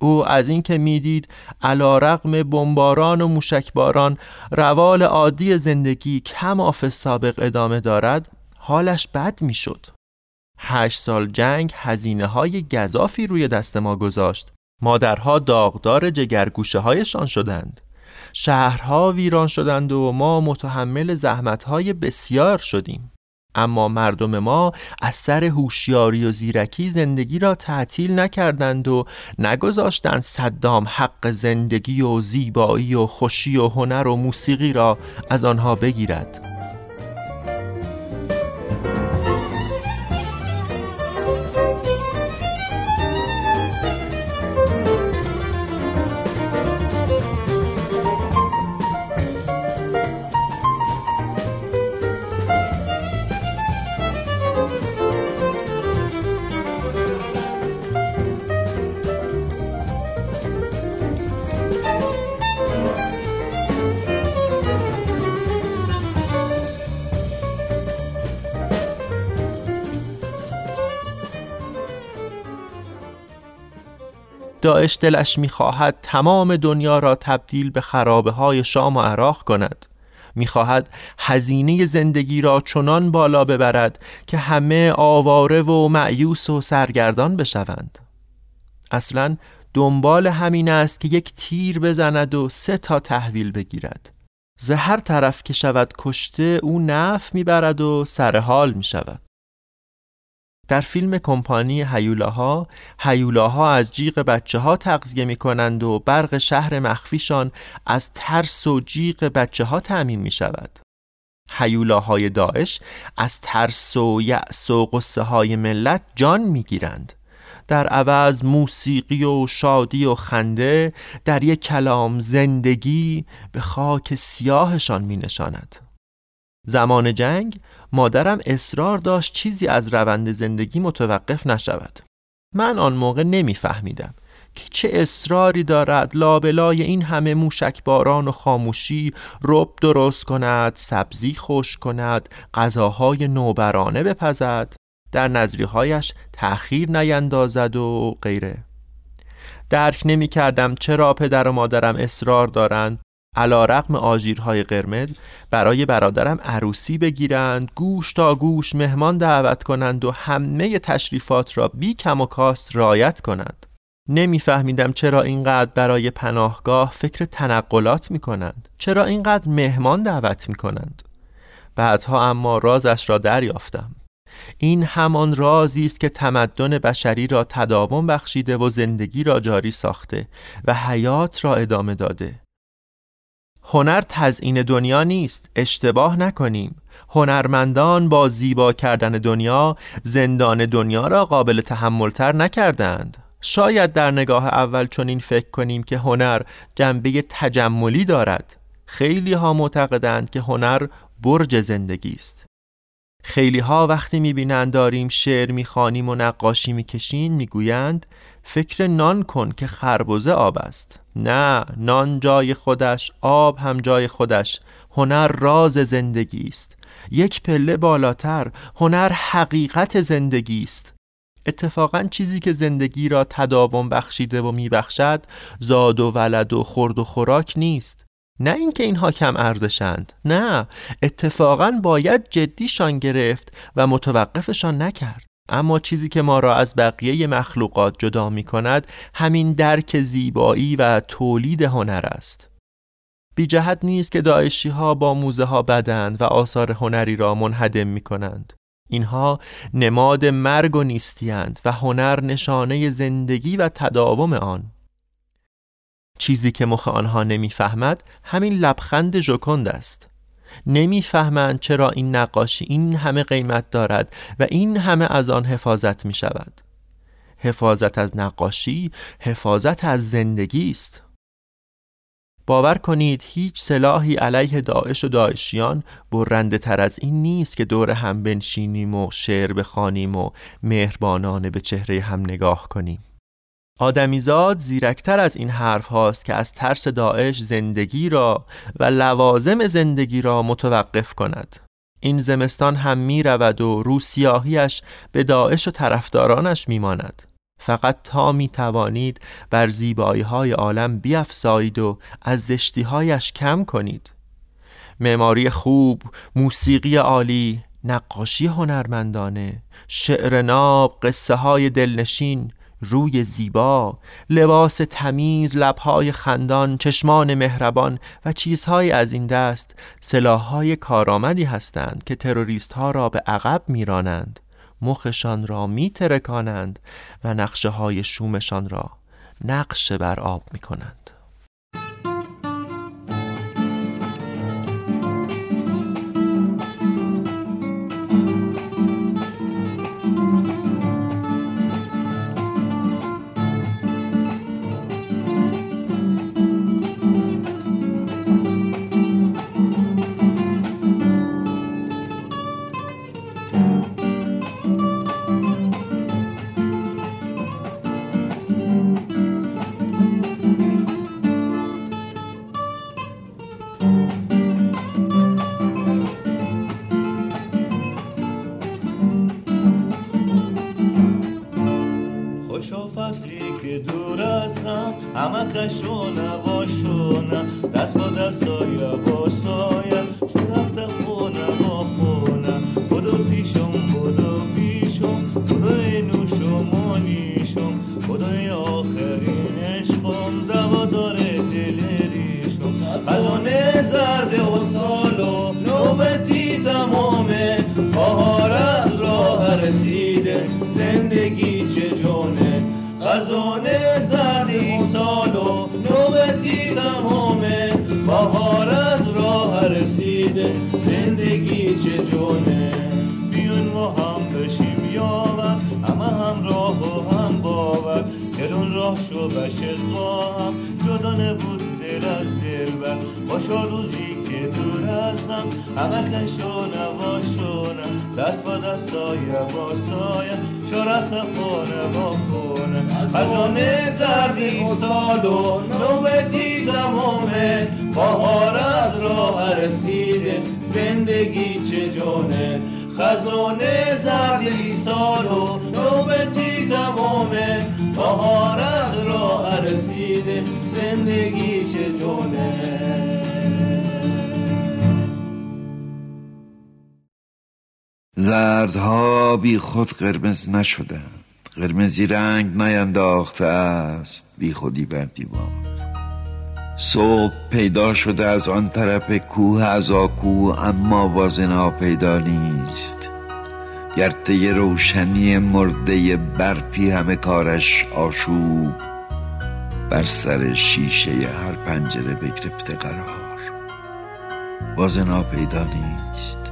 او از اینکه می‌دید علا رقم بمباران و موشکباران روال عادی زندگی کم آف سابق ادامه دارد حالش بد می‌شد هشت سال جنگ هزینه های گذافی روی دست ما گذاشت. مادرها داغدار جگرگوشه هایشان شدند. شهرها ویران شدند و ما متحمل زحمتهای بسیار شدیم. اما مردم ما از سر هوشیاری و زیرکی زندگی را تعطیل نکردند و نگذاشتند صدام حق زندگی و زیبایی و خوشی و هنر و موسیقی را از آنها بگیرد. داعش دلش می‌خواهد تمام دنیا را تبدیل به خرابه های شام و عراق کند. می‌خواهد هزینه زندگی را چنان بالا ببرد که همه آواره و معیوس و سرگردان بشوند. اصلا دنبال همین است که یک تیر بزند و سه تا تحویل بگیرد. ز هر طرف که شود کشته او نف می‌برد و سرحال می‌شود. در فیلم کمپانی هیولاها هیولاها از جیغ بچه ها تغذیه می کنند و برق شهر مخفیشان از ترس و جیغ بچه ها تعمین می شود هیولاهای داعش از ترس و یأس و قصه های ملت جان می گیرند در عوض موسیقی و شادی و خنده در یک کلام زندگی به خاک سیاهشان می نشاند زمان جنگ مادرم اصرار داشت چیزی از روند زندگی متوقف نشود. من آن موقع نمیفهمیدم که چه اصراری دارد لابلای این همه موشک باران و خاموشی رب درست کند سبزی خوش کند غذاهای نوبرانه بپزد در نظریهایش تأخیر نیندازد و غیره. درک نمی کردم چرا پدر و مادرم اصرار دارند علا رقم آژیرهای قرمز برای برادرم عروسی بگیرند گوش تا گوش مهمان دعوت کنند و همه تشریفات را بی کم و کاست رایت کنند. نمیفهمیدم چرا اینقدر برای پناهگاه فکر تنقلات می کنند چرا اینقدر مهمان دعوت می کنند بعدها اما رازش را دریافتم. این همان رازی است که تمدن بشری را تداوم بخشیده و زندگی را جاری ساخته و حیات را ادامه داده. هنر تزئین دنیا نیست اشتباه نکنیم. هنرمندان با زیبا کردن دنیا زندان دنیا را قابل تحملتر نکردند. شاید در نگاه اول چنین فکر کنیم که هنر جنبه تجملی دارد. خیلی ها معتقدند که هنر برج زندگی است. خیلی ها وقتی می‌بینند داریم شعر می‌خوانیم و نقاشی می‌کشیم می‌گویند فکر نان کن که خربزه آب است. نه نان جای خودش آب هم جای خودش. هنر راز زندگی است. یک پله بالاتر هنر حقیقت زندگی است. اتفاقا چیزی که زندگی را تداوم بخشیده و میبخشد زاد و ولد و خورد و خوراک نیست. نه اینکه اینها کم ارزشند نه اتفاقا باید جدیشان گرفت و متوقفشان نکرد. اما چیزی که ما را از بقیه مخلوقات جدا می کند همین درک زیبایی و تولید هنر است. بی جهت نیست که داعشی ها با موزه ها بدند و آثار هنری را منهدم می کنند اینها نماد مرگ و نیستیند و هنر نشانه زندگی و تداوم آن. چیزی که مخ آنها نمی‌فهمد همین لبخند ژوکند است. نمی‌فهمند چرا این نقاشی این همه قیمت دارد و این همه از آن حفاظت می شود حفاظت از نقاشی حفاظت از زندگی است. باور کنید هیچ سلاحی علیه داعش و داعشیان برنده تر از این نیست که دور هم بنشینیم و شعر بخوانیم و مهربانانه به چهره هم نگاه کنیم. آدمیزاد زیرکتر از این حرف هاست که از ترس داعش زندگی را و لوازم زندگی را متوقف کند. این زمستان هم می رود و روسیاهیش به داعش و طرفدارانش می ماند فقط تا می توانید بر زیبایی های عالم بیافزایید و از زشتی هایش کم کنید. معماری خوب، موسیقی عالی، نقاشی هنرمندانه شعر ناب قصه های دلنشین روی زیبا لباس تمیز لبهای خندان چشمان مهربان و چیزهای از این دست سلاحهای کارآمدی هستند که تروریست ها را به عقب میرانند مخشان را میترکانند و نقشه های شومشان را نقشه بر آب می کنند. از هم همه کشو نباشونه دست با دست سایه با سایه شرف خونه با خونه خزانه زردی سال و نوبتی تمامه بهار از راه رسیده زندگی چه جونه خزانه زردی سال و نوبتی تمامه بهار از راه رسیده زندگی چه جونه زردها بی خود قرمز نشدند. قرمزی رنگ نینداخته است. بی خودی بر دیوار. صبح پیدا شده از آن طرف کوه از آکو اما وازنا پیدا نیست. گرته روشنی مرده برفی همه کارش آشوب. بر سر شیشه هر پنجره بگرفته قرار. وازنا پیدا نیست.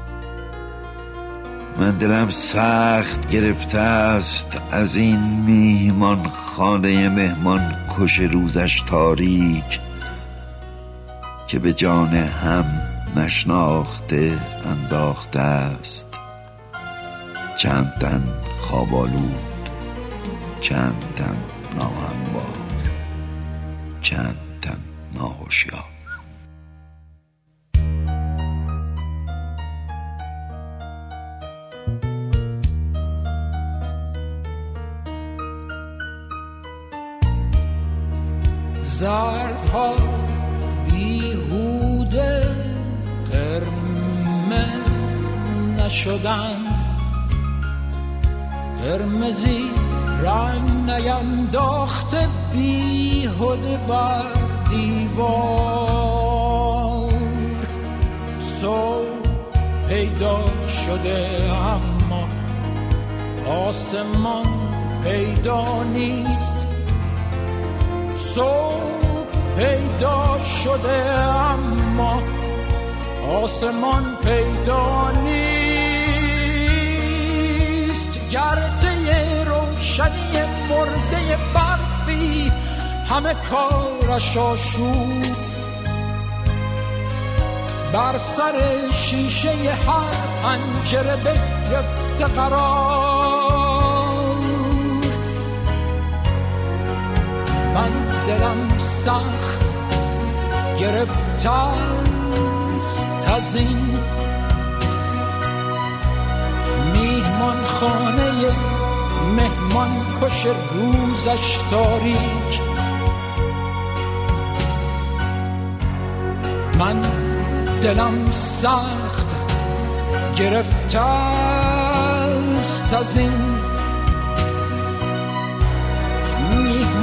من دلم سخت گرفته است از این میهمان خانه مهمان کش روزش تاریک که به جان هم نشناخته انداخته است. چند تن خوابالود چند تن ناهموار چند تن ناهوشیار. زردها بیهوده قرمز نشدند قرمزی رنگ نینداخته بیهوده بر دیوار. صبح پیدا شده اما آسمان پیدا نیست. صبح پیدا شده اما آسمان پیدا نیست. گرده روشنی مرده برفی همه کارش آشوب. بر سر شیشه هر پنجره بگرفته قرار من دلم سخت گرفته است از این میهمان خانه مهمان کش روزش تاریک. من دلم سخت گرفته است از این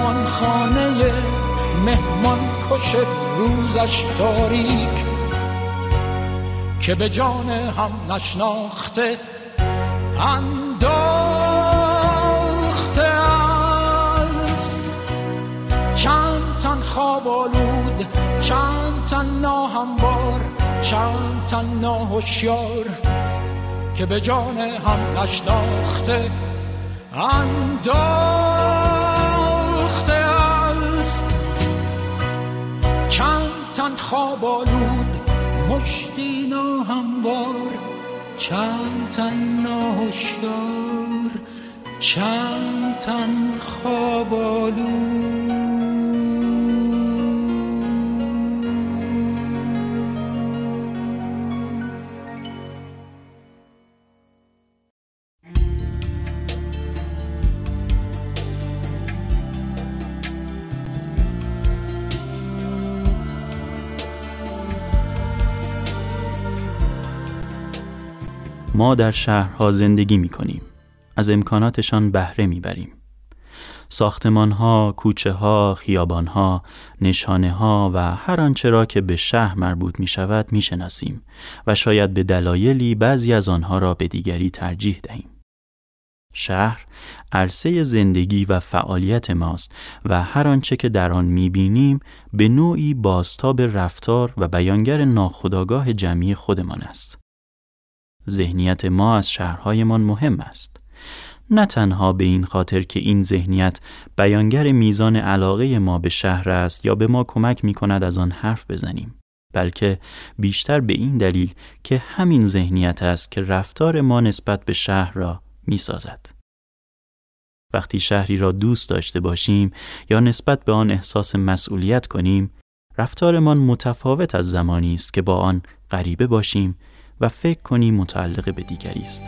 میهمان خانه مهمان کش روزش تاریک که به جان هم نشناخته انداخته است. چند تن خواب آلود چند تن ناهموار چند تن ناهوشیار که به جان هم نشناخته انداخته است. چند تن خواب آلود مشتی ناهموار. چند تن ناهوشیار چند تن خواب آلود. ما در شهرها زندگی می کنیم. از امکاناتشان بهره می بریم. ساختمان ها، کوچه ها، خیابان ها، نشانه ها و هر آنچه را که به شهر مربوط می شود می شناسیم و شاید به دلایلی بعضی از آنها را به دیگری ترجیح دهیم. شهر عرصه زندگی و فعالیت ماست و هر آنچه که در آن می‌بینیم به نوعی باستاب رفتار و بیانگر ناخودآگاه جمعی خودمان است. ذهنیت ما از شهرهایمان مهم است. نه تنها به این خاطر که این ذهنیت بیانگر میزان علاقه ما به شهر است یا به ما کمک می کند از آن حرف بزنیم بلکه بیشتر به این دلیل که همین ذهنیت است که رفتار ما نسبت به شهر را می سازد. وقتی شهری را دوست داشته باشیم یا نسبت به آن احساس مسئولیت کنیم رفتارمان متفاوت از زمانی است که با آن غریبه باشیم و فکر کنیم متعلق به دیگری است.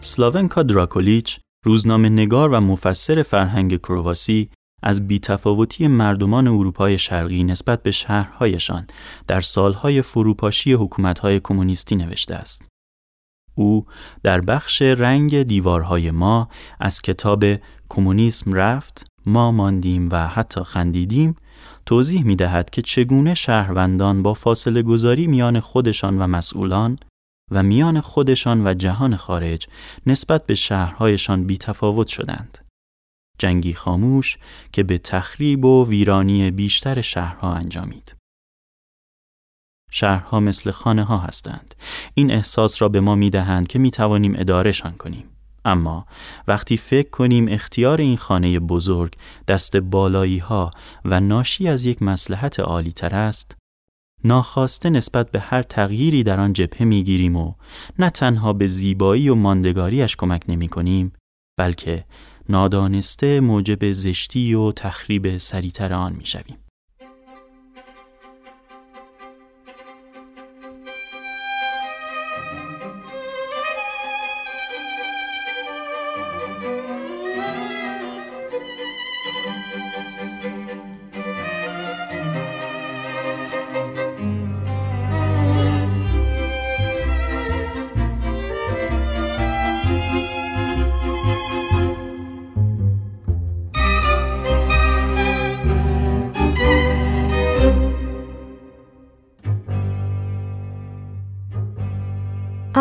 سلاونکا دراکولیچ روزنامه نگار و مفسر فرهنگ کرواسی از بیتفاوتی مردمان اروپای شرقی نسبت به شهرهایشان در سالهای فروپاشی حکومتهای کمونیستی نوشته است. او در بخش رنگ دیوارهای ما از کتاب کمونیسم رفت، ما ماندیم و حتی خندیدیم توضیح می دهد که چگونه شهروندان با فاصله گذاری میان خودشان و مسئولان و میان خودشان و جهان خارج نسبت به شهرهایشان بیتفاوت شدند. جنگی خاموش که به تخریب و ویرانی بیشتر شهرها انجامید. شهرها مثل خانه ها هستند. این احساس را به ما می دهند که می توانیم ادارهشان کنیم. اما وقتی فکر کنیم اختیار این خانه بزرگ دست بالایی ها و ناشی از یک مسلحت عالی تر است، ناخواسته نسبت به هر تغییری در آن جبهه می گیریم و نه تنها به زیبایی و ماندگاریش کمک نمی کنیم بلکه نادانسته موجب زشتی و تخریب سریعتر آن می شویم.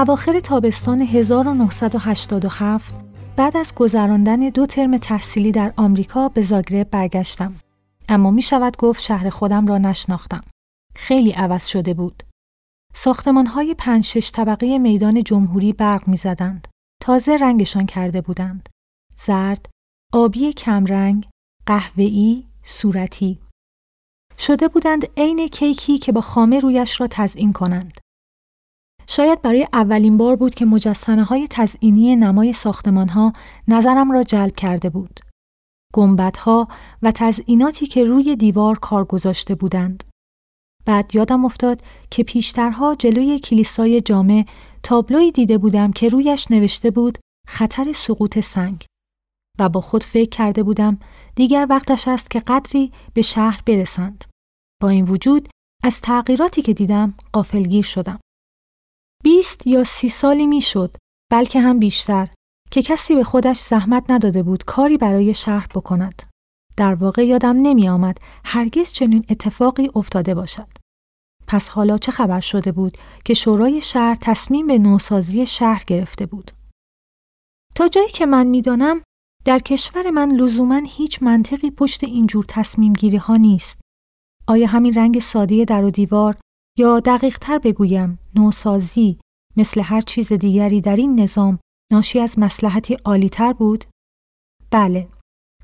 اواخر تابستان 1987 بعد از گذراندن دو ترم تحصیلی در آمریکا به زاگرب برگشتم. اما می شود گفت شهر خودم را نشناختم. خیلی عوض شده بود. ساختمان های پنج شش طبقه میدان جمهوری برق می زدند. تازه رنگشان کرده بودند. زرد، آبی کمرنگ، قهوه‌ای، صورتی. شده بودند عین کیکی که با خامه رویش را تزئین کنند. شاید برای اولین بار بود که مجسمه های تزئینی نمای ساختمان ها نظرم را جلب کرده بود. گنبدها و تزئیناتی که روی دیوار کار گذاشته بودند. بعد یادم افتاد که پیشترها جلوی کلیسای جامع تابلوی دیده بودم که رویش نوشته بود خطر سقوط سنگ و با خود فکر کرده بودم دیگر وقتش است که قدری به شهر برسند. با این وجود از تغییراتی که دیدم قافلگیر شدم. بیست یا سی سالی می‌شد بلکه هم بیشتر که کسی به خودش زحمت نداده بود کاری برای شهر بکند. در واقع یادم نمی آمد هرگز چنین اتفاقی افتاده باشد. پس حالا چه خبر شده بود که شورای شهر تصمیم به نوسازی شهر گرفته بود؟ تا جایی که من می‌دانم در کشور من لزوما هیچ منطقی پشت اینجور تصمیم گیری ها نیست. آیا همین رنگ ساده در و دیوار یا دقیق تر بگویم نوسازی مثل هر چیز دیگری در این نظام ناشی از مسلحتی عالی تر بود؟ بله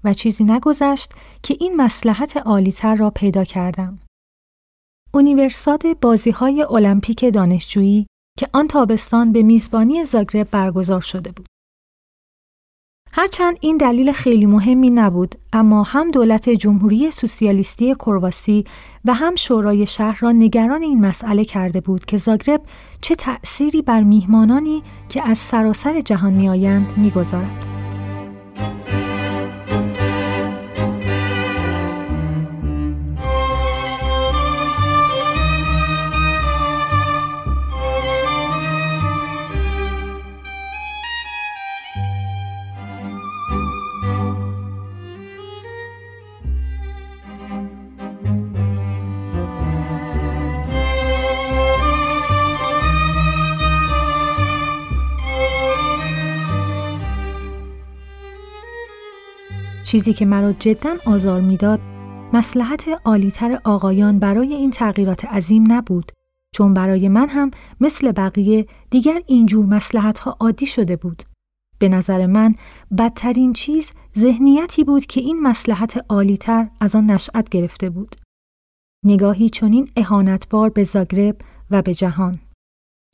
و چیزی نگذشت که این مسلحت عالی تر را پیدا کردم. اونیورساد بازی های المپیک دانشجویی که آن تابستان به میزبانی زاگرب برگزار شده بود. هرچند این دلیل خیلی مهمی نبود اما هم دولت جمهوری سوسیالیستی کرواسی و هم شورای شهر را نگران این مسئله کرده بود که زاگرب چه تأثیری بر میهمانانی که از سراسر جهان میآیند می‌گذارد. چیزی که مرا جدا آزار می‌داد مسلحت عالیتر آقایان برای این تغییرات عظیم نبود چون برای من هم مثل بقیه دیگر اینجور مسلحت ها عادی شده بود. به نظر من بدترین چیز ذهنیتی بود که این مسلحت عالیتر از آن نشأت گرفته بود. نگاهی چنین اهانتبار به زاگرب و به جهان.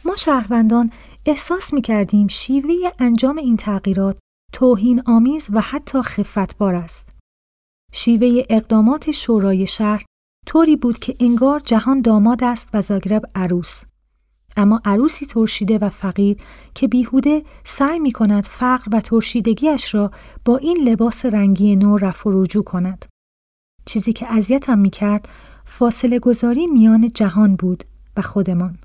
ما شهروندان احساس می کردیم شیوه انجام این تغییرات توهین آمیز و حتی خفتبار است. شیوه اقدامات شورای شهر طوری بود که انگار جهان داماد است و زاگرب عروس. اما عروسی ترشیده و فقیر که بیهوده سعی می کند فقر و ترشیدگیش را با این لباس رنگی نو رفع رجوع کند. چیزی که اذیتم می کرد فاصله گذاری میان جهان بود و خودمان.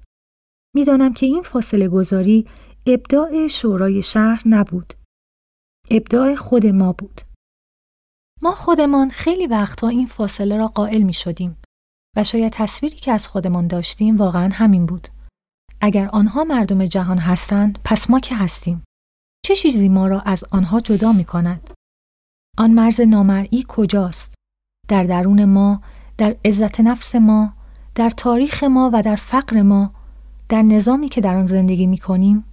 می‌دانم که این فاصله گذاری ابداع شورای شهر نبود. ابداع خود ما بود. ما خودمان خیلی وقتا این فاصله را قائل می شدیم و شاید تصویری که از خودمان داشتیم واقعا همین بود. اگر آنها مردم جهان هستند پس ما که هستیم. چه چیزی ما را از آنها جدا می کند؟ آن مرز نامرئی کجاست؟ در درون ما، در عزت نفس ما، در تاریخ ما و در فقر ما، در نظامی که در آن زندگی می کنیم؟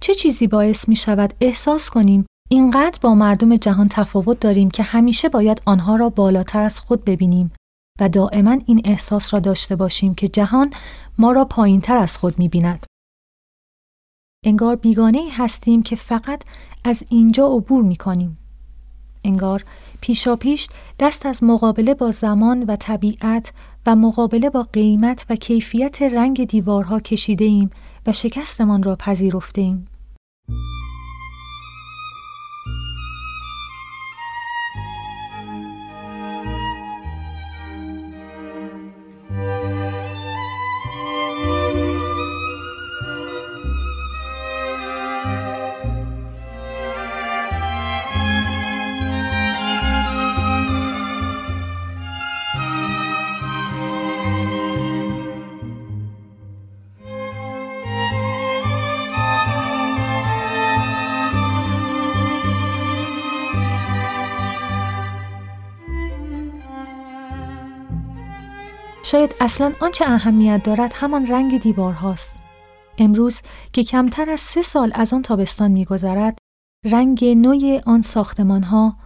چه چیزی باعث می شود احساس کنیم اینقدر با مردم جهان تفاوت داریم که همیشه باید آنها را بالاتر از خود ببینیم و دائما این احساس را داشته باشیم که جهان ما را پایین تر از خود می بیند. انگار بیگانه هستیم که فقط از اینجا عبور می کنیم. انگار پیشا پیش دست از مقابله با زمان و طبیعت و مقابله با قیمت و کیفیت رنگ دیوارها کشیده ایم و شکستمان را پذیرفته شاید اصلا آنچه اهمیت دارد همان رنگ دیوارهاست. امروز که کمتر از سه سال از آن تابستان میگذرد رنگ نوی آن ساختمان ها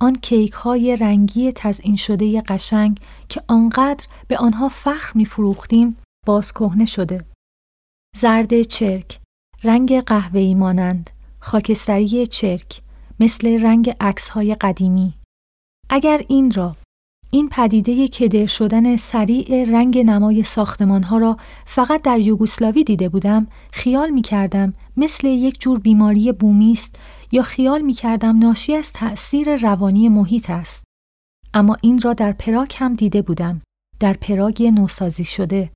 آن کیک های رنگی تزئین شده قشنگ که آنقدر به آنها فخر میفروختیم باز کهنه شده. زرد چرک، رنگ قهوه‌ای مانند، خاکستری چرک، مثل رنگ عکس های قدیمی. اگر این را این پدیده کدر شدن سریع رنگ نمای ساختمان ها را فقط در یوگسلاوی دیده بودم خیال می کردم مثل یک جور بیماری بومی است یا خیال می کردم ناشی از تأثیر روانی محیط است. اما این را در پراگ هم دیده بودم. در پراگ نوسازی شده.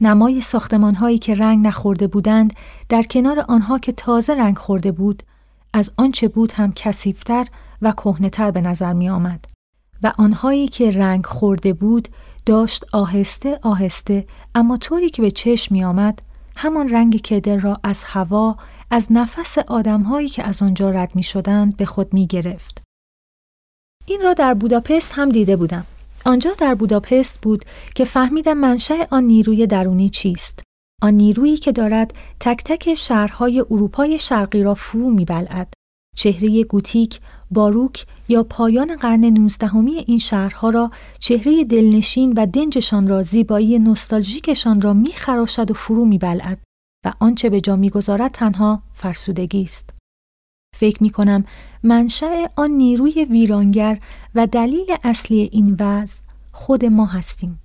نمای ساختمان هایی که رنگ نخورده بودند در کنار آنها که تازه رنگ خورده بود از آنچه بود هم کثیفتر و کهنه‌تر به نظر می آمد. و آنهایی که رنگ خورده بود داشت آهسته آهسته اما طوری که به چشم می آمد همان رنگ کدر را از هوا از نفس آدمهایی که از آنجا رد می شدند به خود می گرفت. این را در بوداپست هم دیده بودم. آنجا در بوداپست بود که فهمیدم منشأ آن نیروی درونی چیست. آن نیرویی که دارد تک تک شهرهای اروپای شرقی را فرو میبلعد. چهره گوتیک، باروک یا پایان قرن نوزدهمی این شهرها را چهره دلنشین و دنجشان را زیبایی نوستالژیکشان را میخراشد و فرو میبلعد و آنچه به جا می‌گذارد تنها فرسودگی است. فکر می کنم منشأ آن نیروی ویرانگر و دلیل اصلی این وضع خود ما هستیم.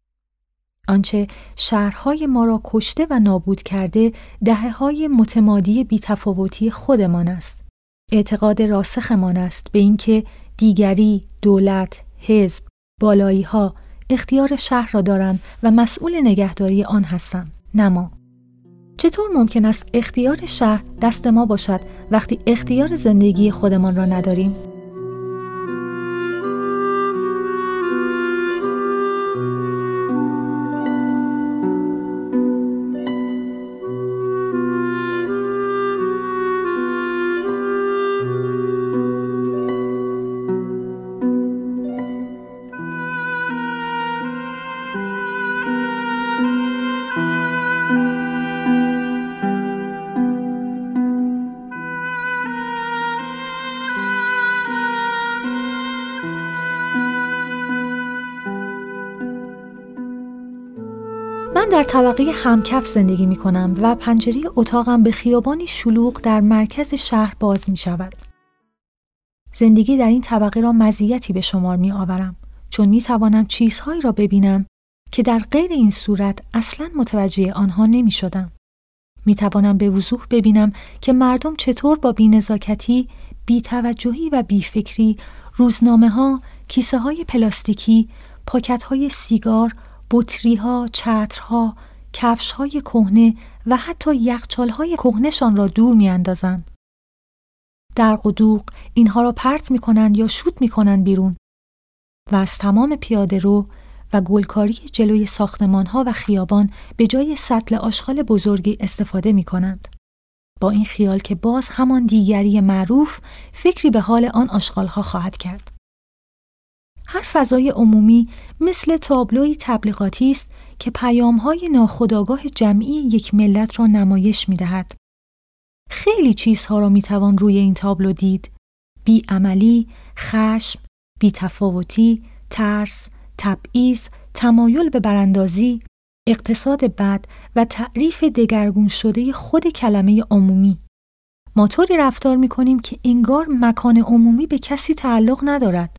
آنچه شهرهای ما را کشته و نابود کرده دهه های متمادی بیتفاوتی خودمان است. اعتقاد راسخمان است به اینکه دیگری، دولت، حزب، بالایی ها اختیار شهر را دارند و مسئول نگهداری آن هستند، نه ما. چطور ممکن است اختیار شهر دست ما باشد وقتی اختیار زندگی خودمان را نداریم؟ در طبقه همکف زندگی می کنم و پنجره اتاقم به خیابانی شلوغ در مرکز شهر باز می شود. زندگی در این طبقه را مزیتی به شمار می آورم چون می توانم چیزهایی را ببینم که در غیر این صورت اصلا متوجه آنها نمی شدم. می توانم به وضوح ببینم که مردم چطور با بینزاکتی، بیتوجهی و بیفکری روزنامه ها، کیسه های پلاستیکی، پاکت های سیگار، بطری ها، چترها، کفش های کهنه و حتی یخچال های کهنهشان را دور می اندازند. در قدوق اینها را پرت می کنند یا شوت می کنند بیرون و از تمام پیاده رو و گلکاری جلوی ساختمان ها و خیابان به جای سطل آشغال بزرگی استفاده می کنند. با این خیال که باز همان دیگری معروف فکری به حال آن آشغال ها خواهد کرد. هر فضای عمومی مثل تابلوی تبلیغاتی است که پیامهای ناخودآگاه جمعی یک ملت را نمایش می دهد. خیلی چیزها را می توان روی این تابلو دید. بیعملی، خشم، بیتفاوتی، ترس، تبعیض، تمایل به براندازی، اقتصاد بد و تعریف دگرگون شده خود کلمه عمومی. ما طوری رفتار می کنیم که انگار مکان عمومی به کسی تعلق ندارد.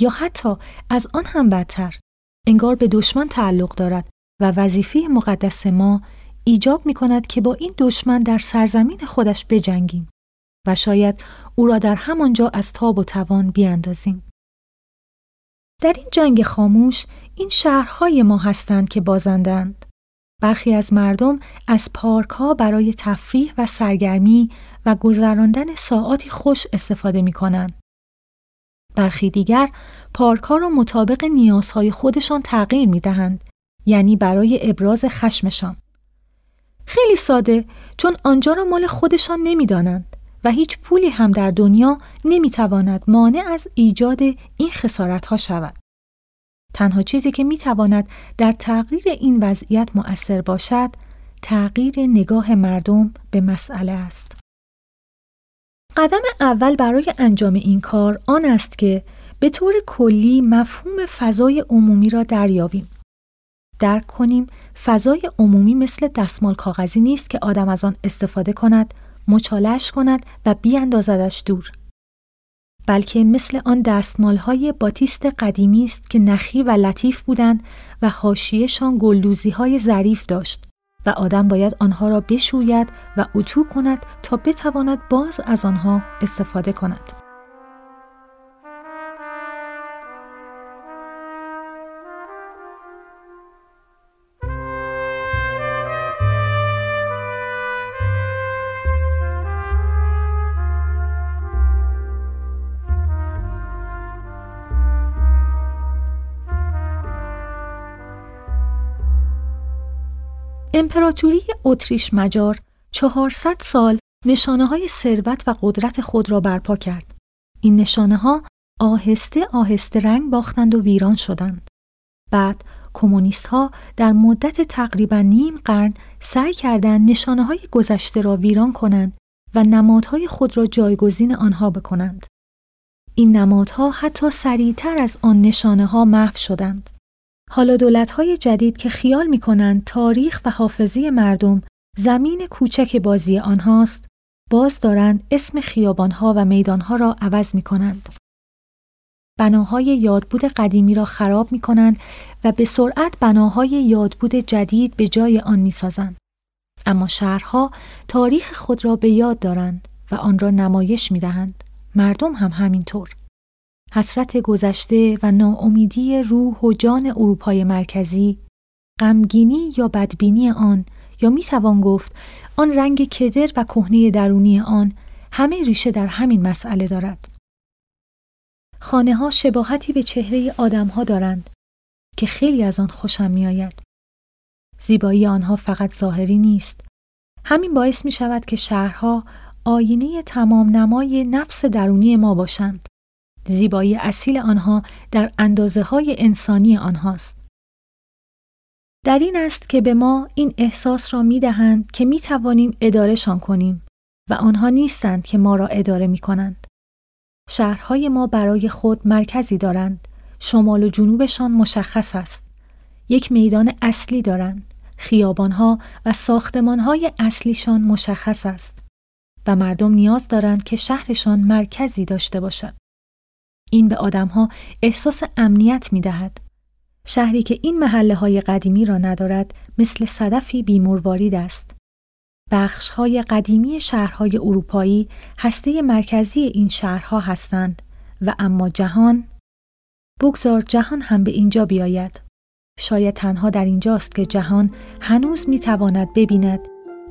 یا حتی از آن هم بدتر انگار به دشمن تعلق دارد و وظیفه مقدس ما ایجاب می کند که با این دشمن در سرزمین خودش بجنگیم و شاید او را در همانجا از تاب و توان بیاندازیم. در این جنگ خاموش این شهرهای ما هستند که بازندند. برخی از مردم از پارک ها برای تفریح و سرگرمی و گذراندن ساعاتی خوش استفاده می کنند. برخی دیگر پارک ها را مطابق نیازهای خودشان تغییر می دهند. یعنی برای ابراز خشمشان. خیلی ساده چون آنجا را مال خودشان نمی‌دانند و هیچ پولی هم در دنیا نمی‌تواند مانع از ایجاد این خسارت ها شود. تنها چیزی که می‌تواند در تغییر این وضعیت مؤثر باشد تغییر نگاه مردم به مسئله است. قدم اول برای انجام این کار آن است که به طور کلی مفهوم فضای عمومی را دریابیم. درک کنیم فضای عمومی مثل دستمال کاغذی نیست که آدم از آن استفاده کند، مچالش کند و بیاندازدش دور. بلکه مثل آن دستمالهای باتیست قدیمی است که نخی و لطیف بودند و حاشیهشان گلدوزی های ظریف داشت و آدم باید آنها را بشوید و اتو کند تا بتواند باز از آنها استفاده کند. امپراتوری اتریش مجار 400 سال نشانه های ثروت و قدرت خود را برپا کرد. این نشانه ها آهسته آهسته رنگ باختند و ویران شدند. بعد کمونیست ها در مدت تقریبا نیم قرن سعی کردند نشانه های گذشته را ویران کنند و نمادهای خود را جایگزین آنها بکنند. این نمادها حتی سریعتر از آن نشانه ها محو شدند. حالا دولت‌های جدید که خیال می‌کنند تاریخ و حافظه مردم زمین کوچک بازی آنهاست، باز دارند اسم خیابانها و میدانها را عوض می‌کنند. بناهای یادبود قدیمی را خراب می‌کنند و به سرعت بناهای یادبود جدید به جای آن می‌سازند. اما شهرها تاریخ خود را به یاد دارند و آن را نمایش می‌دهند. مردم هم همینطور. حسرت گذشته و ناامیدی روح و جان اروپای مرکزی، غمگینی یا بدبینی آن یا می توان گفت آن رنگ کدر و کهنه درونی آن همه ریشه در همین مسئله دارد. خانه ها شباهتی به چهره آدم ها دارند که خیلی از آن خوشم می آید. زیبایی آنها فقط ظاهری نیست. همین باعث می شود که شهرها آینه تمام نمای نفس درونی ما باشند. زیبایی اصیل آنها در اندازه های انسانی آنهاست. در این است که به ما این احساس را می دهند که می توانیم ادارهشان کنیم و آنها نیستند که ما را اداره می کنند. شهرهای ما برای خود مرکزی دارند. شمال و جنوبشان مشخص است. یک میدان اصلی دارند. خیابانها و ساختمانهای اصلیشان مشخص است. و مردم نیاز دارند که شهرشان مرکزی داشته باشد. این به آدمها احساس امنیت می دهد. شهری که این محله های قدیمی را ندارد مثل صدفی بیمروارید است. بخش های قدیمی شهرهای اروپایی هسته مرکزی این شهرها هستند و اما جهان بگذار جهان هم به اینجا بیاید. شاید تنها در اینجاست که جهان هنوز می تواند ببیند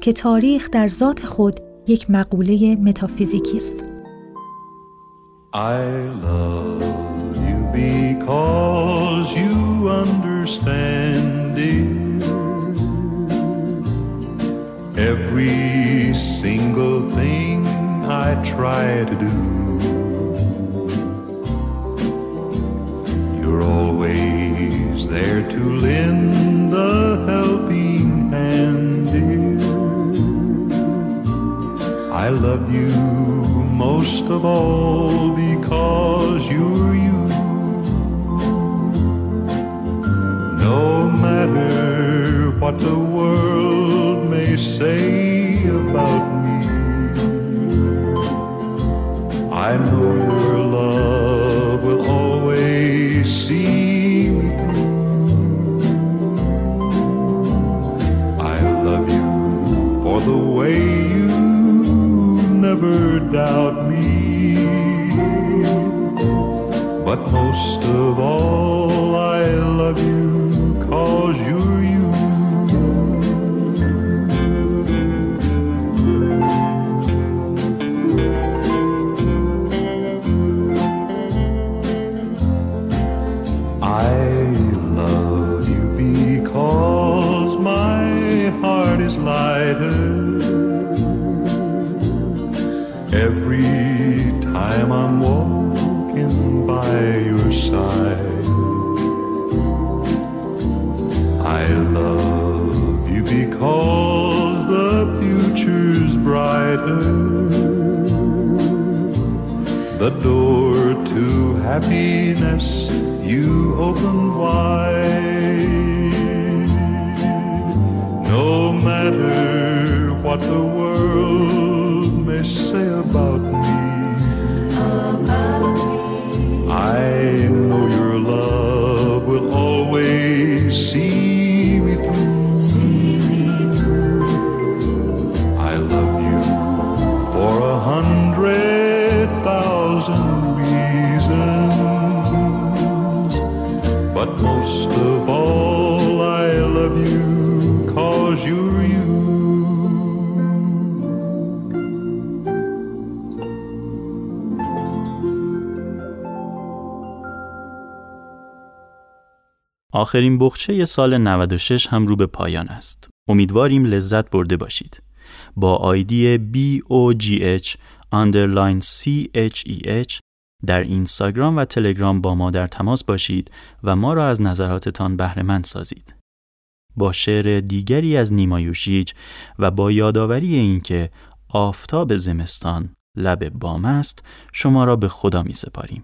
که تاریخ در ذات خود یک مقوله متافیزیکی است. I love you because you understand, dear. Every single thing I try to do, you're always there to lend a helping hand, dear. I love you most of all because you're you. No matter what the world may say about me, I know your love will always see me through. I love you for the way you never doubt me. But most of all, I love you cause you. Door to happiness you open wide. No matter what the world most of all, I love you cause you're you. آخرین بخچه سال 96 هم رو به پایان است. امیدواریم لذت برده باشید. با آیدی BOGH underline CHEH در اینستاگرام و تلگرام با ما در تماس باشید و ما را از نظراتتان بهرهمند سازید. با شعر دیگری از نیما یوشیج و با یادآوری اینکه آفتاب زمستان لب بام است شما را به خدا می سپاریم.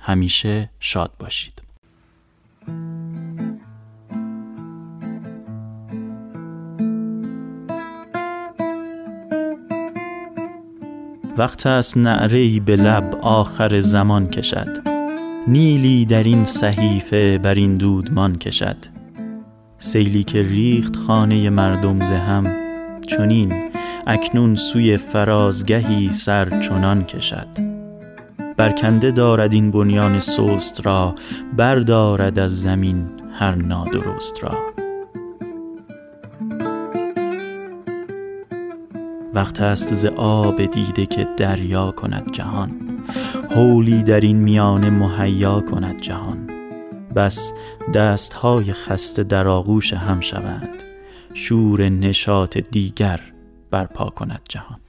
همیشه شاد باشید. وقت است نعره‌ای به لب آخر زمان کشد. نیلی در این صحیفه بر این دودمان کشد. سیلی که ریخت خانه مردم ز هم چنین اکنون سوی فرازگهی سر چنان کشد. برکنده دارد این بنیان سست را بردارد از زمین هر نادرست را. وقت است ز آب دیده که دریا کند جهان. حولی در این میانه مهیا کند جهان. بس دستهای خسته در آغوش هم شوند. شور نشاط دیگر برپا کند جهان.